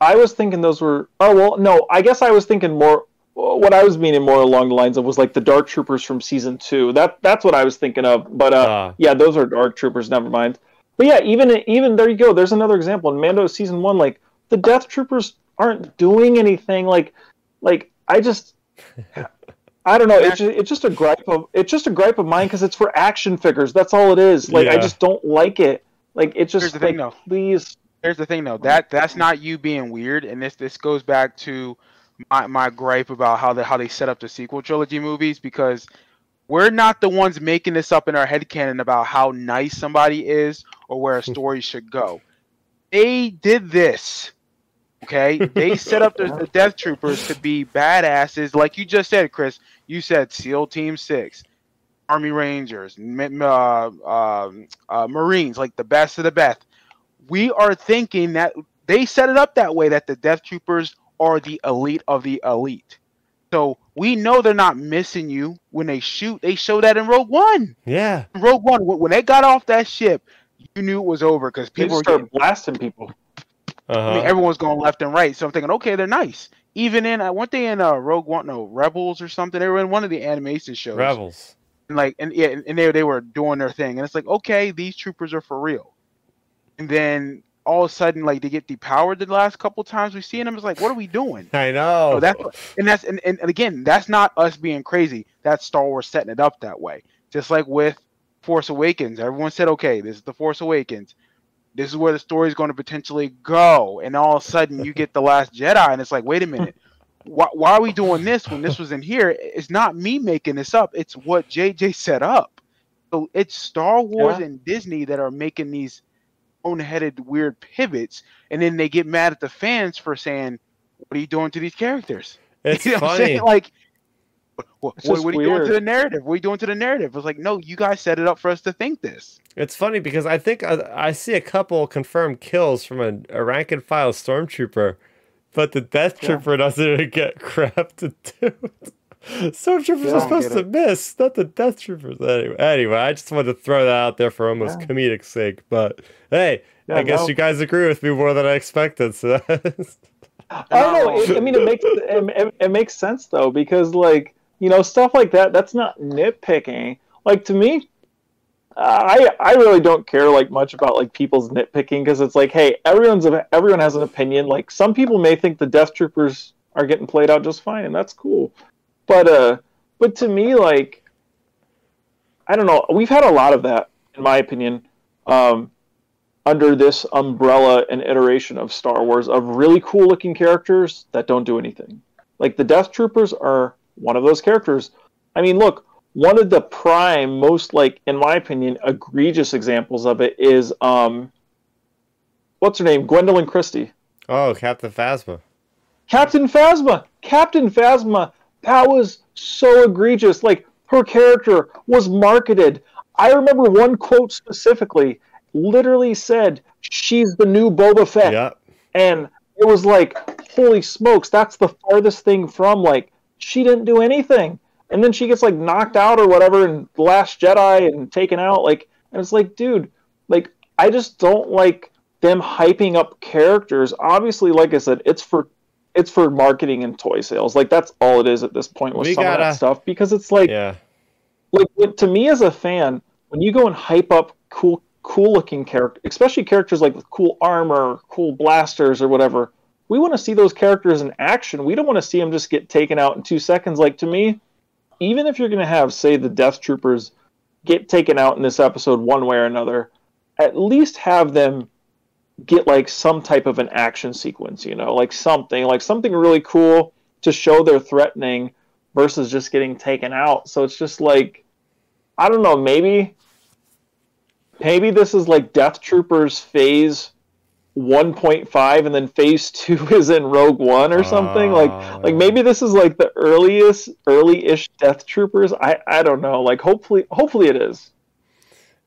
I was thinking those were. Oh well, no, I guess I was thinking more what I was meaning more along the lines of was like the Dark Troopers from season two. That that's what I was thinking of. But uh, uh. yeah, those are Dark Troopers. Never mind. But yeah, even even there you go. There's another example in Mando season one. Like the Death Troopers aren't doing anything. Like like I just I don't know. It's just, it's just a gripe of it's just a gripe of mine because it's for action figures. That's all it is. Like I just don't like it. Like it's Here's just the thing, like though. please. Here's the thing though, that that's not you being weird, and this this goes back to my, my gripe about how they how they set up the sequel trilogy movies because we're not the ones making this up in our head canon about how nice somebody is or where a story should go. They did this. Okay, they set up the, the Death Troopers to be badasses, like you just said, Chris. You said SEAL Team Six, Army Rangers, uh, um, uh, Marines, like the best of the best we are thinking that they set it up that way that the death troopers are the elite of the elite so we know they're not missing you when they shoot they show that in rogue one Yeah. in rogue one when they got off that ship you knew it was over because They people just were start getting, blasting people. Uh-huh. I mean, everyone's going left and right so i'm thinking okay they're nice even in uh, weren't they in uh, rogue one no rebels or something they were in one of the animation shows Rebels. and like and yeah and they, they were doing their thing and it's like okay these troopers are for real and then all of a sudden like they get depowered the last couple times we see them it's like what are we doing? I know. so that's and that's and, and, and again that's not us being crazy. That's star wars setting it up that way. Just like with force awakens everyone said okay this is the force awakens. This is where the story is going to potentially go. And all of a sudden you get the last jedi and it's like wait a minute. Why, why are we doing this when this was in here? It's not me making this up. It's what jj set up. So it's star wars Yeah. and disney that are making these own-headed weird pivots and then they get mad at the fans for saying what are you doing to these characters it's you know what I'm funny. saying? Like, what, what, what are you doing to the narrative? What are you doing to the narrative? It's like, no, you guys set it up for us to think this. It's funny because I think I, I see a couple confirmed kills from a, a rank and file stormtrooper, but the death Yeah. trooper doesn't even get crap to do. Stormtroopers Yeah, I are supposed to miss, not the death troopers. Anyway, anyway, I just wanted to throw that out there for almost Yeah. comedic sake. But hey, Yeah, I guess no. you guys agree with me more than I expected. So that's- I don't know. It, I mean, it makes it, it, it makes sense though because like you know stuff like that. That's not nitpicking. Like to me, I I really don't care like much about like people's nitpicking because it's like, hey, everyone's everyone has an opinion. Like some people may think the Death Troopers are getting played out just fine, and that's cool. But uh, but to me, like, I don't know. We've had a lot of that, in my opinion. Um, under this umbrella and iteration of Star Wars of really cool looking characters that don't do anything. Like the Death Troopers are one of those characters. I mean, look, one of the prime, most like, in my opinion, egregious examples of it is um what's her name? Gwendoline Christie. oh, Captain Phasma. Captain Phasma. Captain Phasma. That was so egregious. Like her character was marketed. I remember one quote specifically literally said, She's the new Boba Fett. Yep. And it was like, holy smokes, that's the farthest thing from like she didn't do anything. And then she gets like knocked out or whatever in The Last Jedi and taken out. Like and it's like, dude, like I just don't like them hyping up characters. Obviously, like I said, it's for it's for marketing and toy sales. Like that's all it is at this point with We some of gotta- that stuff. Because it's like Yeah. like to me as a fan, when you go and hype up cool cool looking character, especially characters like with cool armor, cool blasters or whatever, we want to see those characters in action. We don't want to see them just get taken out in 2 seconds like to me, even if you're going to have say the Death Troopers get taken out in this episode one way or another, at least have them get like some type of an action sequence, you know, like something, like something really cool to show they're threatening versus just getting taken out. So it's just like I don't know, maybe maybe this is like Death Troopers phase 1.5 and then phase 2 is in Rogue One or something. like like maybe this is like the earliest early-ish Death Troopers. I I don't know. Like hopefully hopefully it is.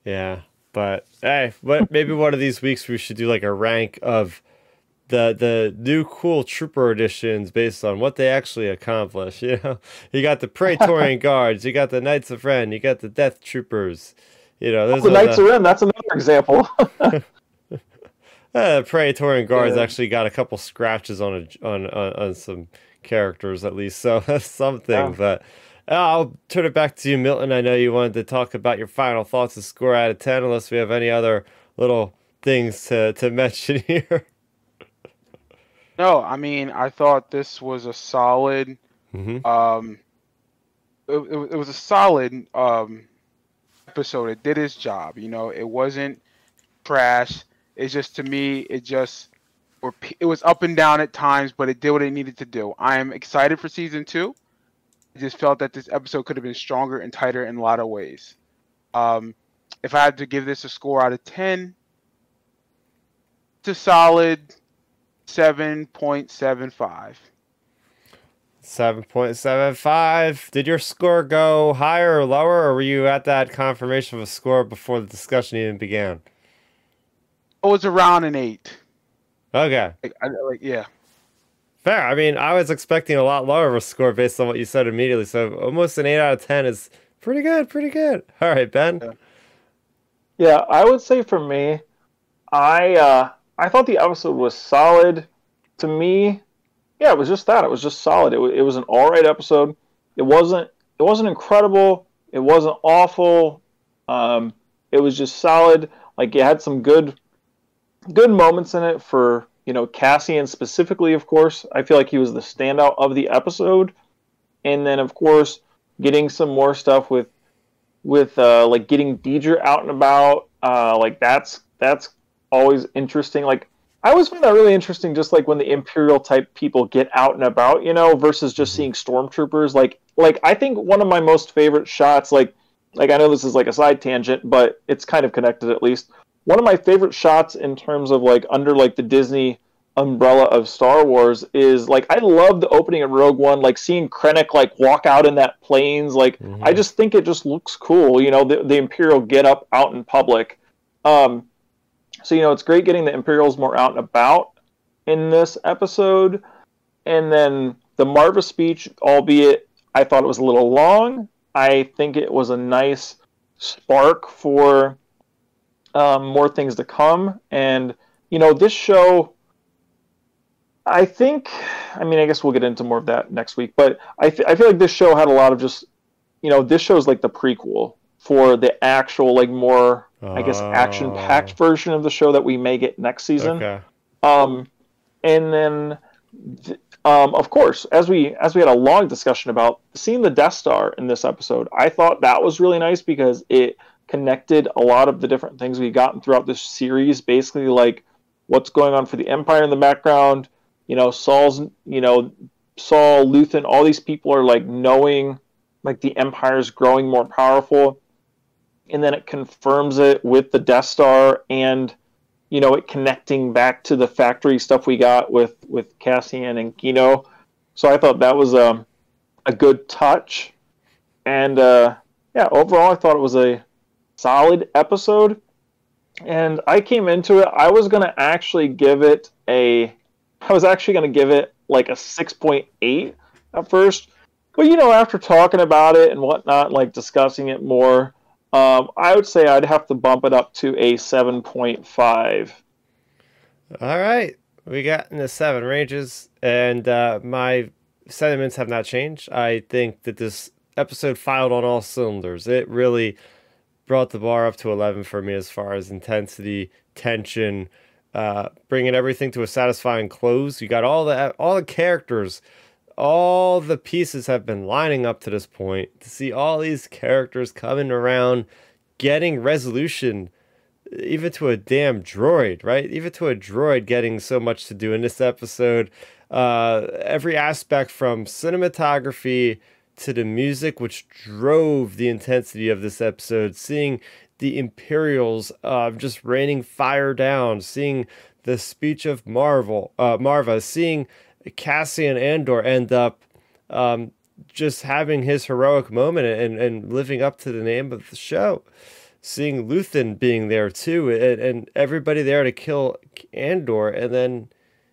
Yeah, but hey, what maybe one of these weeks we should do like a rank of the the new cool trooper editions based on what they actually accomplish. You know, you got the Praetorian Guards, you got the Knights of Ren, you got the Death Troopers. You know, those The Knights the, of Ren, that's another example. uh, Praetorian Guards Yeah. actually got a couple scratches on a on on, on some characters at least, so that's something. Yeah. But I'll turn it back to you, Milton. I know you wanted to talk about your final thoughts and score out of ten, unless we have any other little things to to mention here. No, I mean, I thought this was a solid hmm um, it, it, it was a solid um, episode. It did its job. You know, it wasn't trash. It's just to me, it just it was up and down at times, but it did what it needed to do. I am excited for season two. I just felt that this episode could have been stronger and tighter in a lot of ways. Um, if I had to give this a score out of ten, it's a solid seven point seven five. 7.75. Did your score go higher or lower, or were you at that confirmation of a score before the discussion even began? It was around an eight. Okay. Like, I, like yeah. Fair. I mean, I was expecting a lot lower of a score based on what you said immediately. So almost an 8 out of 10 is pretty good. Pretty good. All right, Ben. Yeah, yeah I would say for me, I uh, I thought the episode was solid. To me, yeah, it was just that. It was just solid. It, it was an all right episode. It wasn't it wasn't incredible. It wasn't awful. Um, it was just solid. Like it had some good good moments in it for you know Cassian specifically. Of course, I feel like he was the standout of the episode. And then of course getting some more stuff with with uh, like getting Dedra out and about. Uh, like that's that's always interesting. Like I always find that really interesting, just like when the Imperial type people get out and about, you know, versus just mm-hmm. seeing stormtroopers. Like, like I think one of my most favorite shots, like, like I know this is like a side tangent, but it's kind of connected at least. One of my favorite shots in terms of like under like the Disney umbrella of Star Wars is like I love the opening of Rogue One, like seeing Krennic like walk out in that planes. Like mm-hmm. I just think it just looks cool, you know, the, the Imperial get up out in public. Um, so, you know, it's great getting the Imperials more out and about in this episode. And then the Maarva speech, albeit I thought it was a little long, I think it was a nice spark for um, more things to come. And, you know, this show, I think, I mean, I guess we'll get into more of that next week, but I, th- I feel like this show had a lot of just, you know, this show is like the prequel for the actual, like, more I guess, action packed oh. version of the show that we may get next season. Okay. Um, and then, um, of course, as we as we had a long discussion about seeing the Death Star in this episode, I thought that was really nice because it connected a lot of the different things we've gotten throughout this series. Basically, like what's going on for the Empire in the background. You know, Saw's. You know, Saul, Luthen, all these people are like knowing like the Empire is growing more powerful and then it confirms it with the Death Star and you know it connecting back to the factory stuff we got with with Cassian and Kino. So I thought that was a a good touch, and uh, yeah, overall I thought it was a solid episode. And I came into it. I was gonna actually give it a. I was actually gonna give it like a six point eight at first, but you know after talking about it and whatnot, like discussing it more, um, I would say I'd have to bump it up to a 7.5. All right. We got in the seven ranges, and uh, my sentiments have not changed. I think that this episode filed on all cylinders. It really brought the bar up to 11 for me as far as intensity, tension, uh, bringing everything to a satisfying close. You got all the all the characters all the pieces have been lining up to this point to see all these characters coming around, getting resolution, even to a damn droid, right? Even to a droid getting so much to do in this episode. Uh, every aspect from cinematography to the music, which drove the intensity of this episode, seeing the Imperials uh, just raining fire down, seeing the speech of Marvel, uh, Maarva, seeing Cassian Andor end up um, just having his heroic moment and, and living up to the name of the show. Seeing Luthen being there too, and, and everybody there to kill Andor, and then,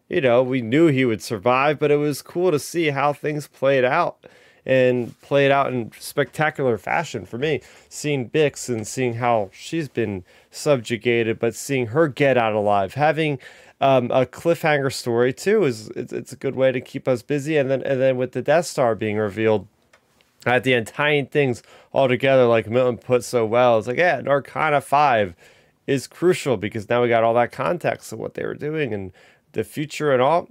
you know, we knew he would survive, but it was cool to see how things played out and play it out in spectacular fashion for me. Seeing Bix and seeing how she's been subjugated, but seeing her get out alive, having um, a cliffhanger story too is it's, it's a good way to keep us busy. And then and then with the Death Star being revealed at the end, tying things all together like Milton put so well. It's like yeah, Narkina Five is crucial because now we got all that context of what they were doing and the future and all.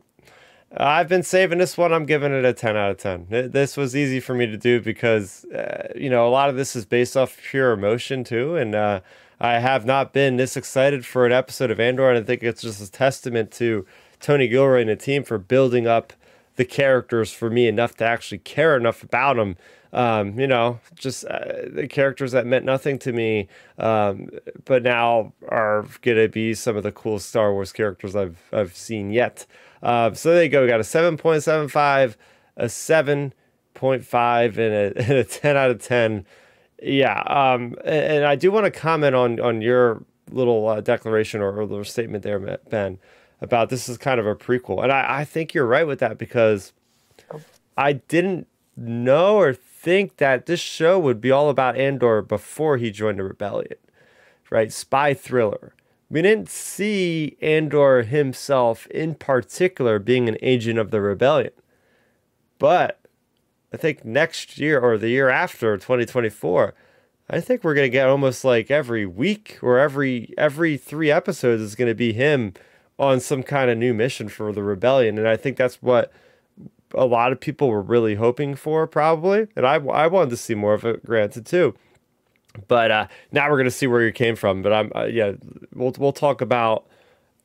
I've been saving this one. I'm giving it a 10 out of 10. This was easy for me to do because, uh, you know, a lot of this is based off pure emotion too. And uh, I have not been this excited for an episode of Andor. And I think it's just a testament to Tony Gilroy and the team for building up the characters for me enough to actually care enough about them. Um, you know, just uh, the characters that meant nothing to me, um, but now are gonna be some of the coolest Star Wars characters I've I've seen yet. Uh, so there you go. We got a 7.75, a 7.5, and a, and a 10 out of 10. Yeah. Um, and, I do want to comment on, on your little uh, declaration or, or little statement there, Ben, about this is kind of a prequel. And I, I think you're right with that because I didn't know or think that this show would be all about Andor before he joined the rebellion, right? Spy thriller we didn't see Andor himself in particular being an agent of the rebellion. But I think next year or the year after 2024, I think we're going to get almost like every week or every every 3 episodes is going to be him on some kind of new mission for the rebellion and I think that's what a lot of people were really hoping for probably and I I wanted to see more of it granted too. But uh, now we're gonna see where you came from. But I'm uh, yeah, we'll we'll talk about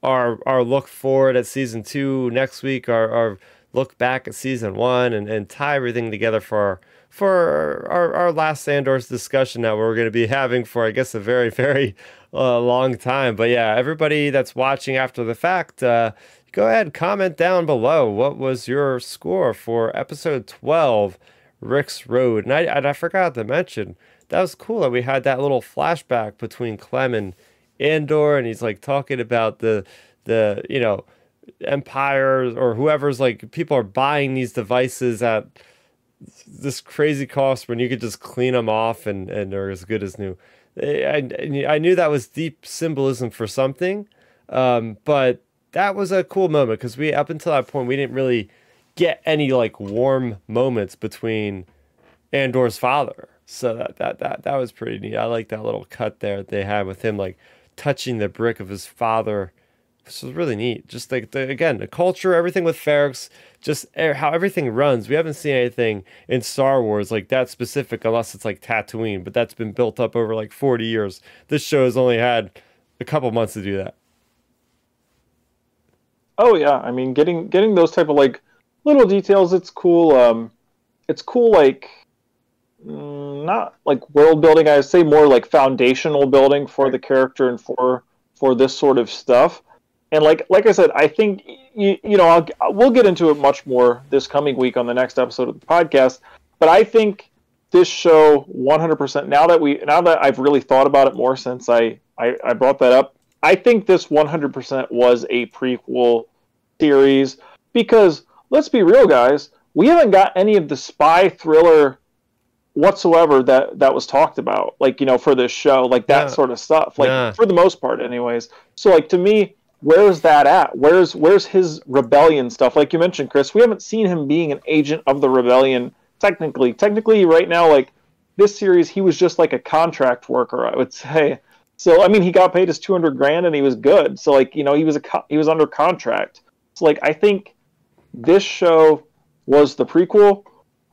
our our look forward at season two next week. Our our look back at season one and, and tie everything together for our, for our, our last Sandor's discussion that we're going to be having for I guess a very very uh, long time. But yeah, everybody that's watching after the fact, uh, go ahead comment down below. What was your score for episode twelve, Rix Road? And I and I forgot to mention that was cool that we had that little flashback between Clem and Andor, and he's like talking about the the you know empire or whoever's like people are buying these devices at this crazy cost when you could just clean them off and and they're as good as new. I, I knew that was deep symbolism for something, um, but that was a cool moment because we up until that point we didn't really get any like warm moments between Andor's father so that that that that was pretty neat. I like that little cut there that they had with him like touching the brick of his father. This was really neat. Just like the, again, the culture, everything with Ferrix, just how everything runs. We haven't seen anything in Star Wars like that specific, unless it's like Tatooine, but that's been built up over like 40 years. This show has only had a couple months to do that. Oh yeah, I mean, getting getting those type of like little details, it's cool. Um, it's cool like Mm, not like world building. I would say more like foundational building for the character and for for this sort of stuff. And like like I said, I think you, you know I'll, we'll get into it much more this coming week on the next episode of the podcast. But I think this show 100% now that we now that I've really thought about it more since I I, I brought that up. I think this 100% was a prequel series because let's be real, guys. We haven't got any of the spy thriller whatsoever that that was talked about like you know for this show like that yeah. sort of stuff like yeah. for the most part anyways. So like to me where's that at? Where's where's his rebellion stuff? Like you mentioned chris we haven't seen him being an agent of the rebellion technically. Technically right now like this series he was just like a contract worker i would say. So i mean he got paid his 200 grand and he was good. So like you know he was a he was under contract. So like i think this show was the prequel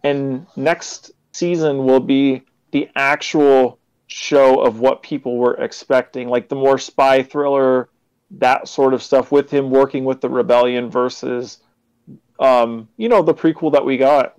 and next season will be the actual show of what people were expecting, like the more spy thriller, that sort of stuff with him working with the rebellion versus, um, you know, the prequel that we got.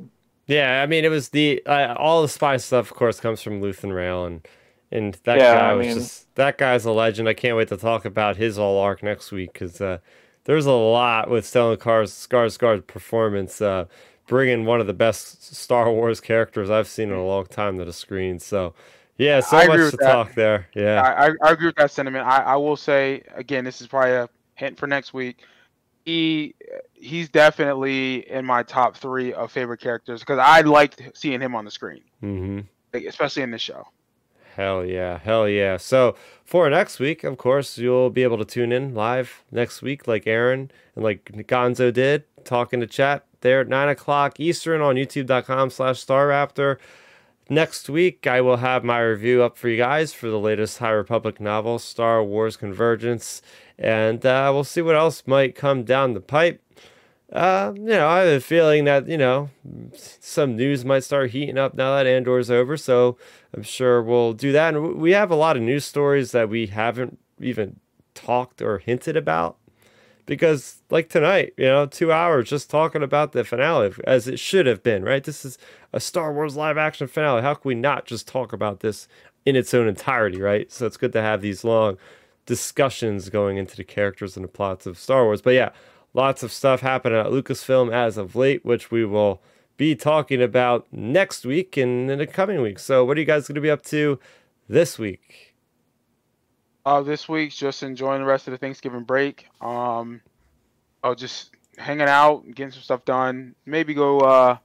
Yeah, I mean, it was the uh, all the spy stuff, of course, comes from Luthen Rael, and and that yeah, guy I was mean, just that guy's a legend. I can't wait to talk about his all arc next week because uh, there's a lot with Stellan Car's Skarsgård's performance. Uh, bringing one of the best Star Wars characters I've seen in a long time to the screen. So, yeah, so I much to that. talk there. Yeah, I, I, agree with that sentiment. I, I will say again, this is probably a hint for next week. He he's definitely in my top three of favorite characters because I liked seeing him on the screen, mm-hmm. especially in this show. Hell yeah, hell yeah. So for next week, of course, you'll be able to tune in live next week, like Aaron and like Gonzo did, talking to chat there at 9 o'clock Eastern on youtube.com slash starrapter. Next week, I will have my review up for you guys for the latest High Republic novel, Star Wars Convergence, and uh, we'll see what else might come down the pipe. uh, you know, I have a feeling that, you know, some news might start heating up now that Andor's over. So I'm sure we'll do that. And we have a lot of news stories that we haven't even talked or hinted about. Because, like tonight, you know, two hours just talking about the finale as it should have been, right? This is a Star Wars live action finale. How can we not just talk about this in its own entirety, right? So it's good to have these long discussions going into the characters and the plots of Star Wars. But yeah, lots of stuff happening at Lucasfilm as of late, which we will be talking about next week and in the coming weeks. So, what are you guys going to be up to this week? Uh, this week, just enjoying the rest of the Thanksgiving break. Um, oh, just hanging out, getting some stuff done. Maybe go uh,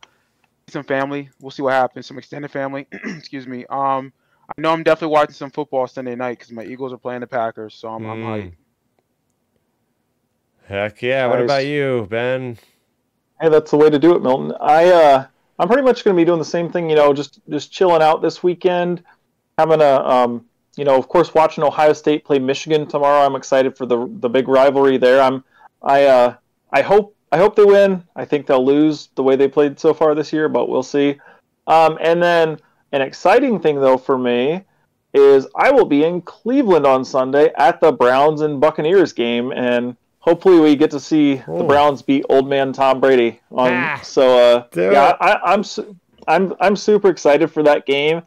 some family. We'll see what happens. Some extended family. Excuse me. Um, I know I'm definitely watching some football Sunday night because my Eagles are playing the Packers, so I'm, mm. I'm hyped. Heck yeah! Nice. What about you, Ben? Hey, that's the way to do it, Milton. I uh, I'm pretty much going to be doing the same thing. You know, just just chilling out this weekend, having a um, you know, of course, watching Ohio State play Michigan tomorrow. I'm excited for the the big rivalry there. I'm I uh, I hope I hope they win. I think they'll lose the way they played so far this year, but we'll see. Um, and then an exciting thing though for me is I will be in Cleveland on Sunday at the Browns and Buccaneers game, and hopefully we get to see Ooh. the Browns beat old man Tom Brady. On, ah, so uh, yeah, I, I'm I'm I'm super excited for that game,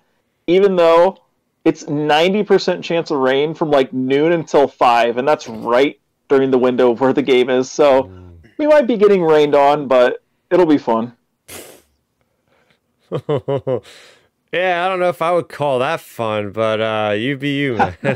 even though it's ninety percent chance of rain from like noon until five, and that's right during the window where the game is. So mm. we might be getting rained on, but it'll be fun. Yeah, I don't know if I would call that fun, but uh, you be you, man.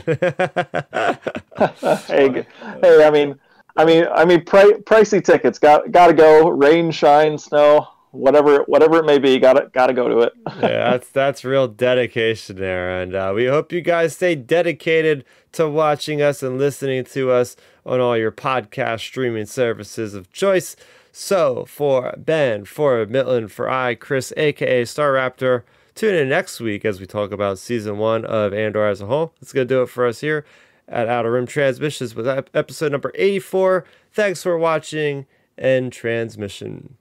hey, hey, I mean, I mean, I mean, pri- pricey tickets. Got got to go. Rain, shine, snow, whatever, whatever it may be. Got to got to go to it. yeah, that's that's real dedication there, and uh, we hope you guys stay dedicated to watching us and listening to us on all your podcast streaming services of choice. So for Ben, for Milton, for I, Chris, aka Starrapter. Tune in next week as we talk about season one of Andor as a whole. That's gonna do it for us here at Outer Rim Transmissions with episode number 84. Thanks for watching and transmission.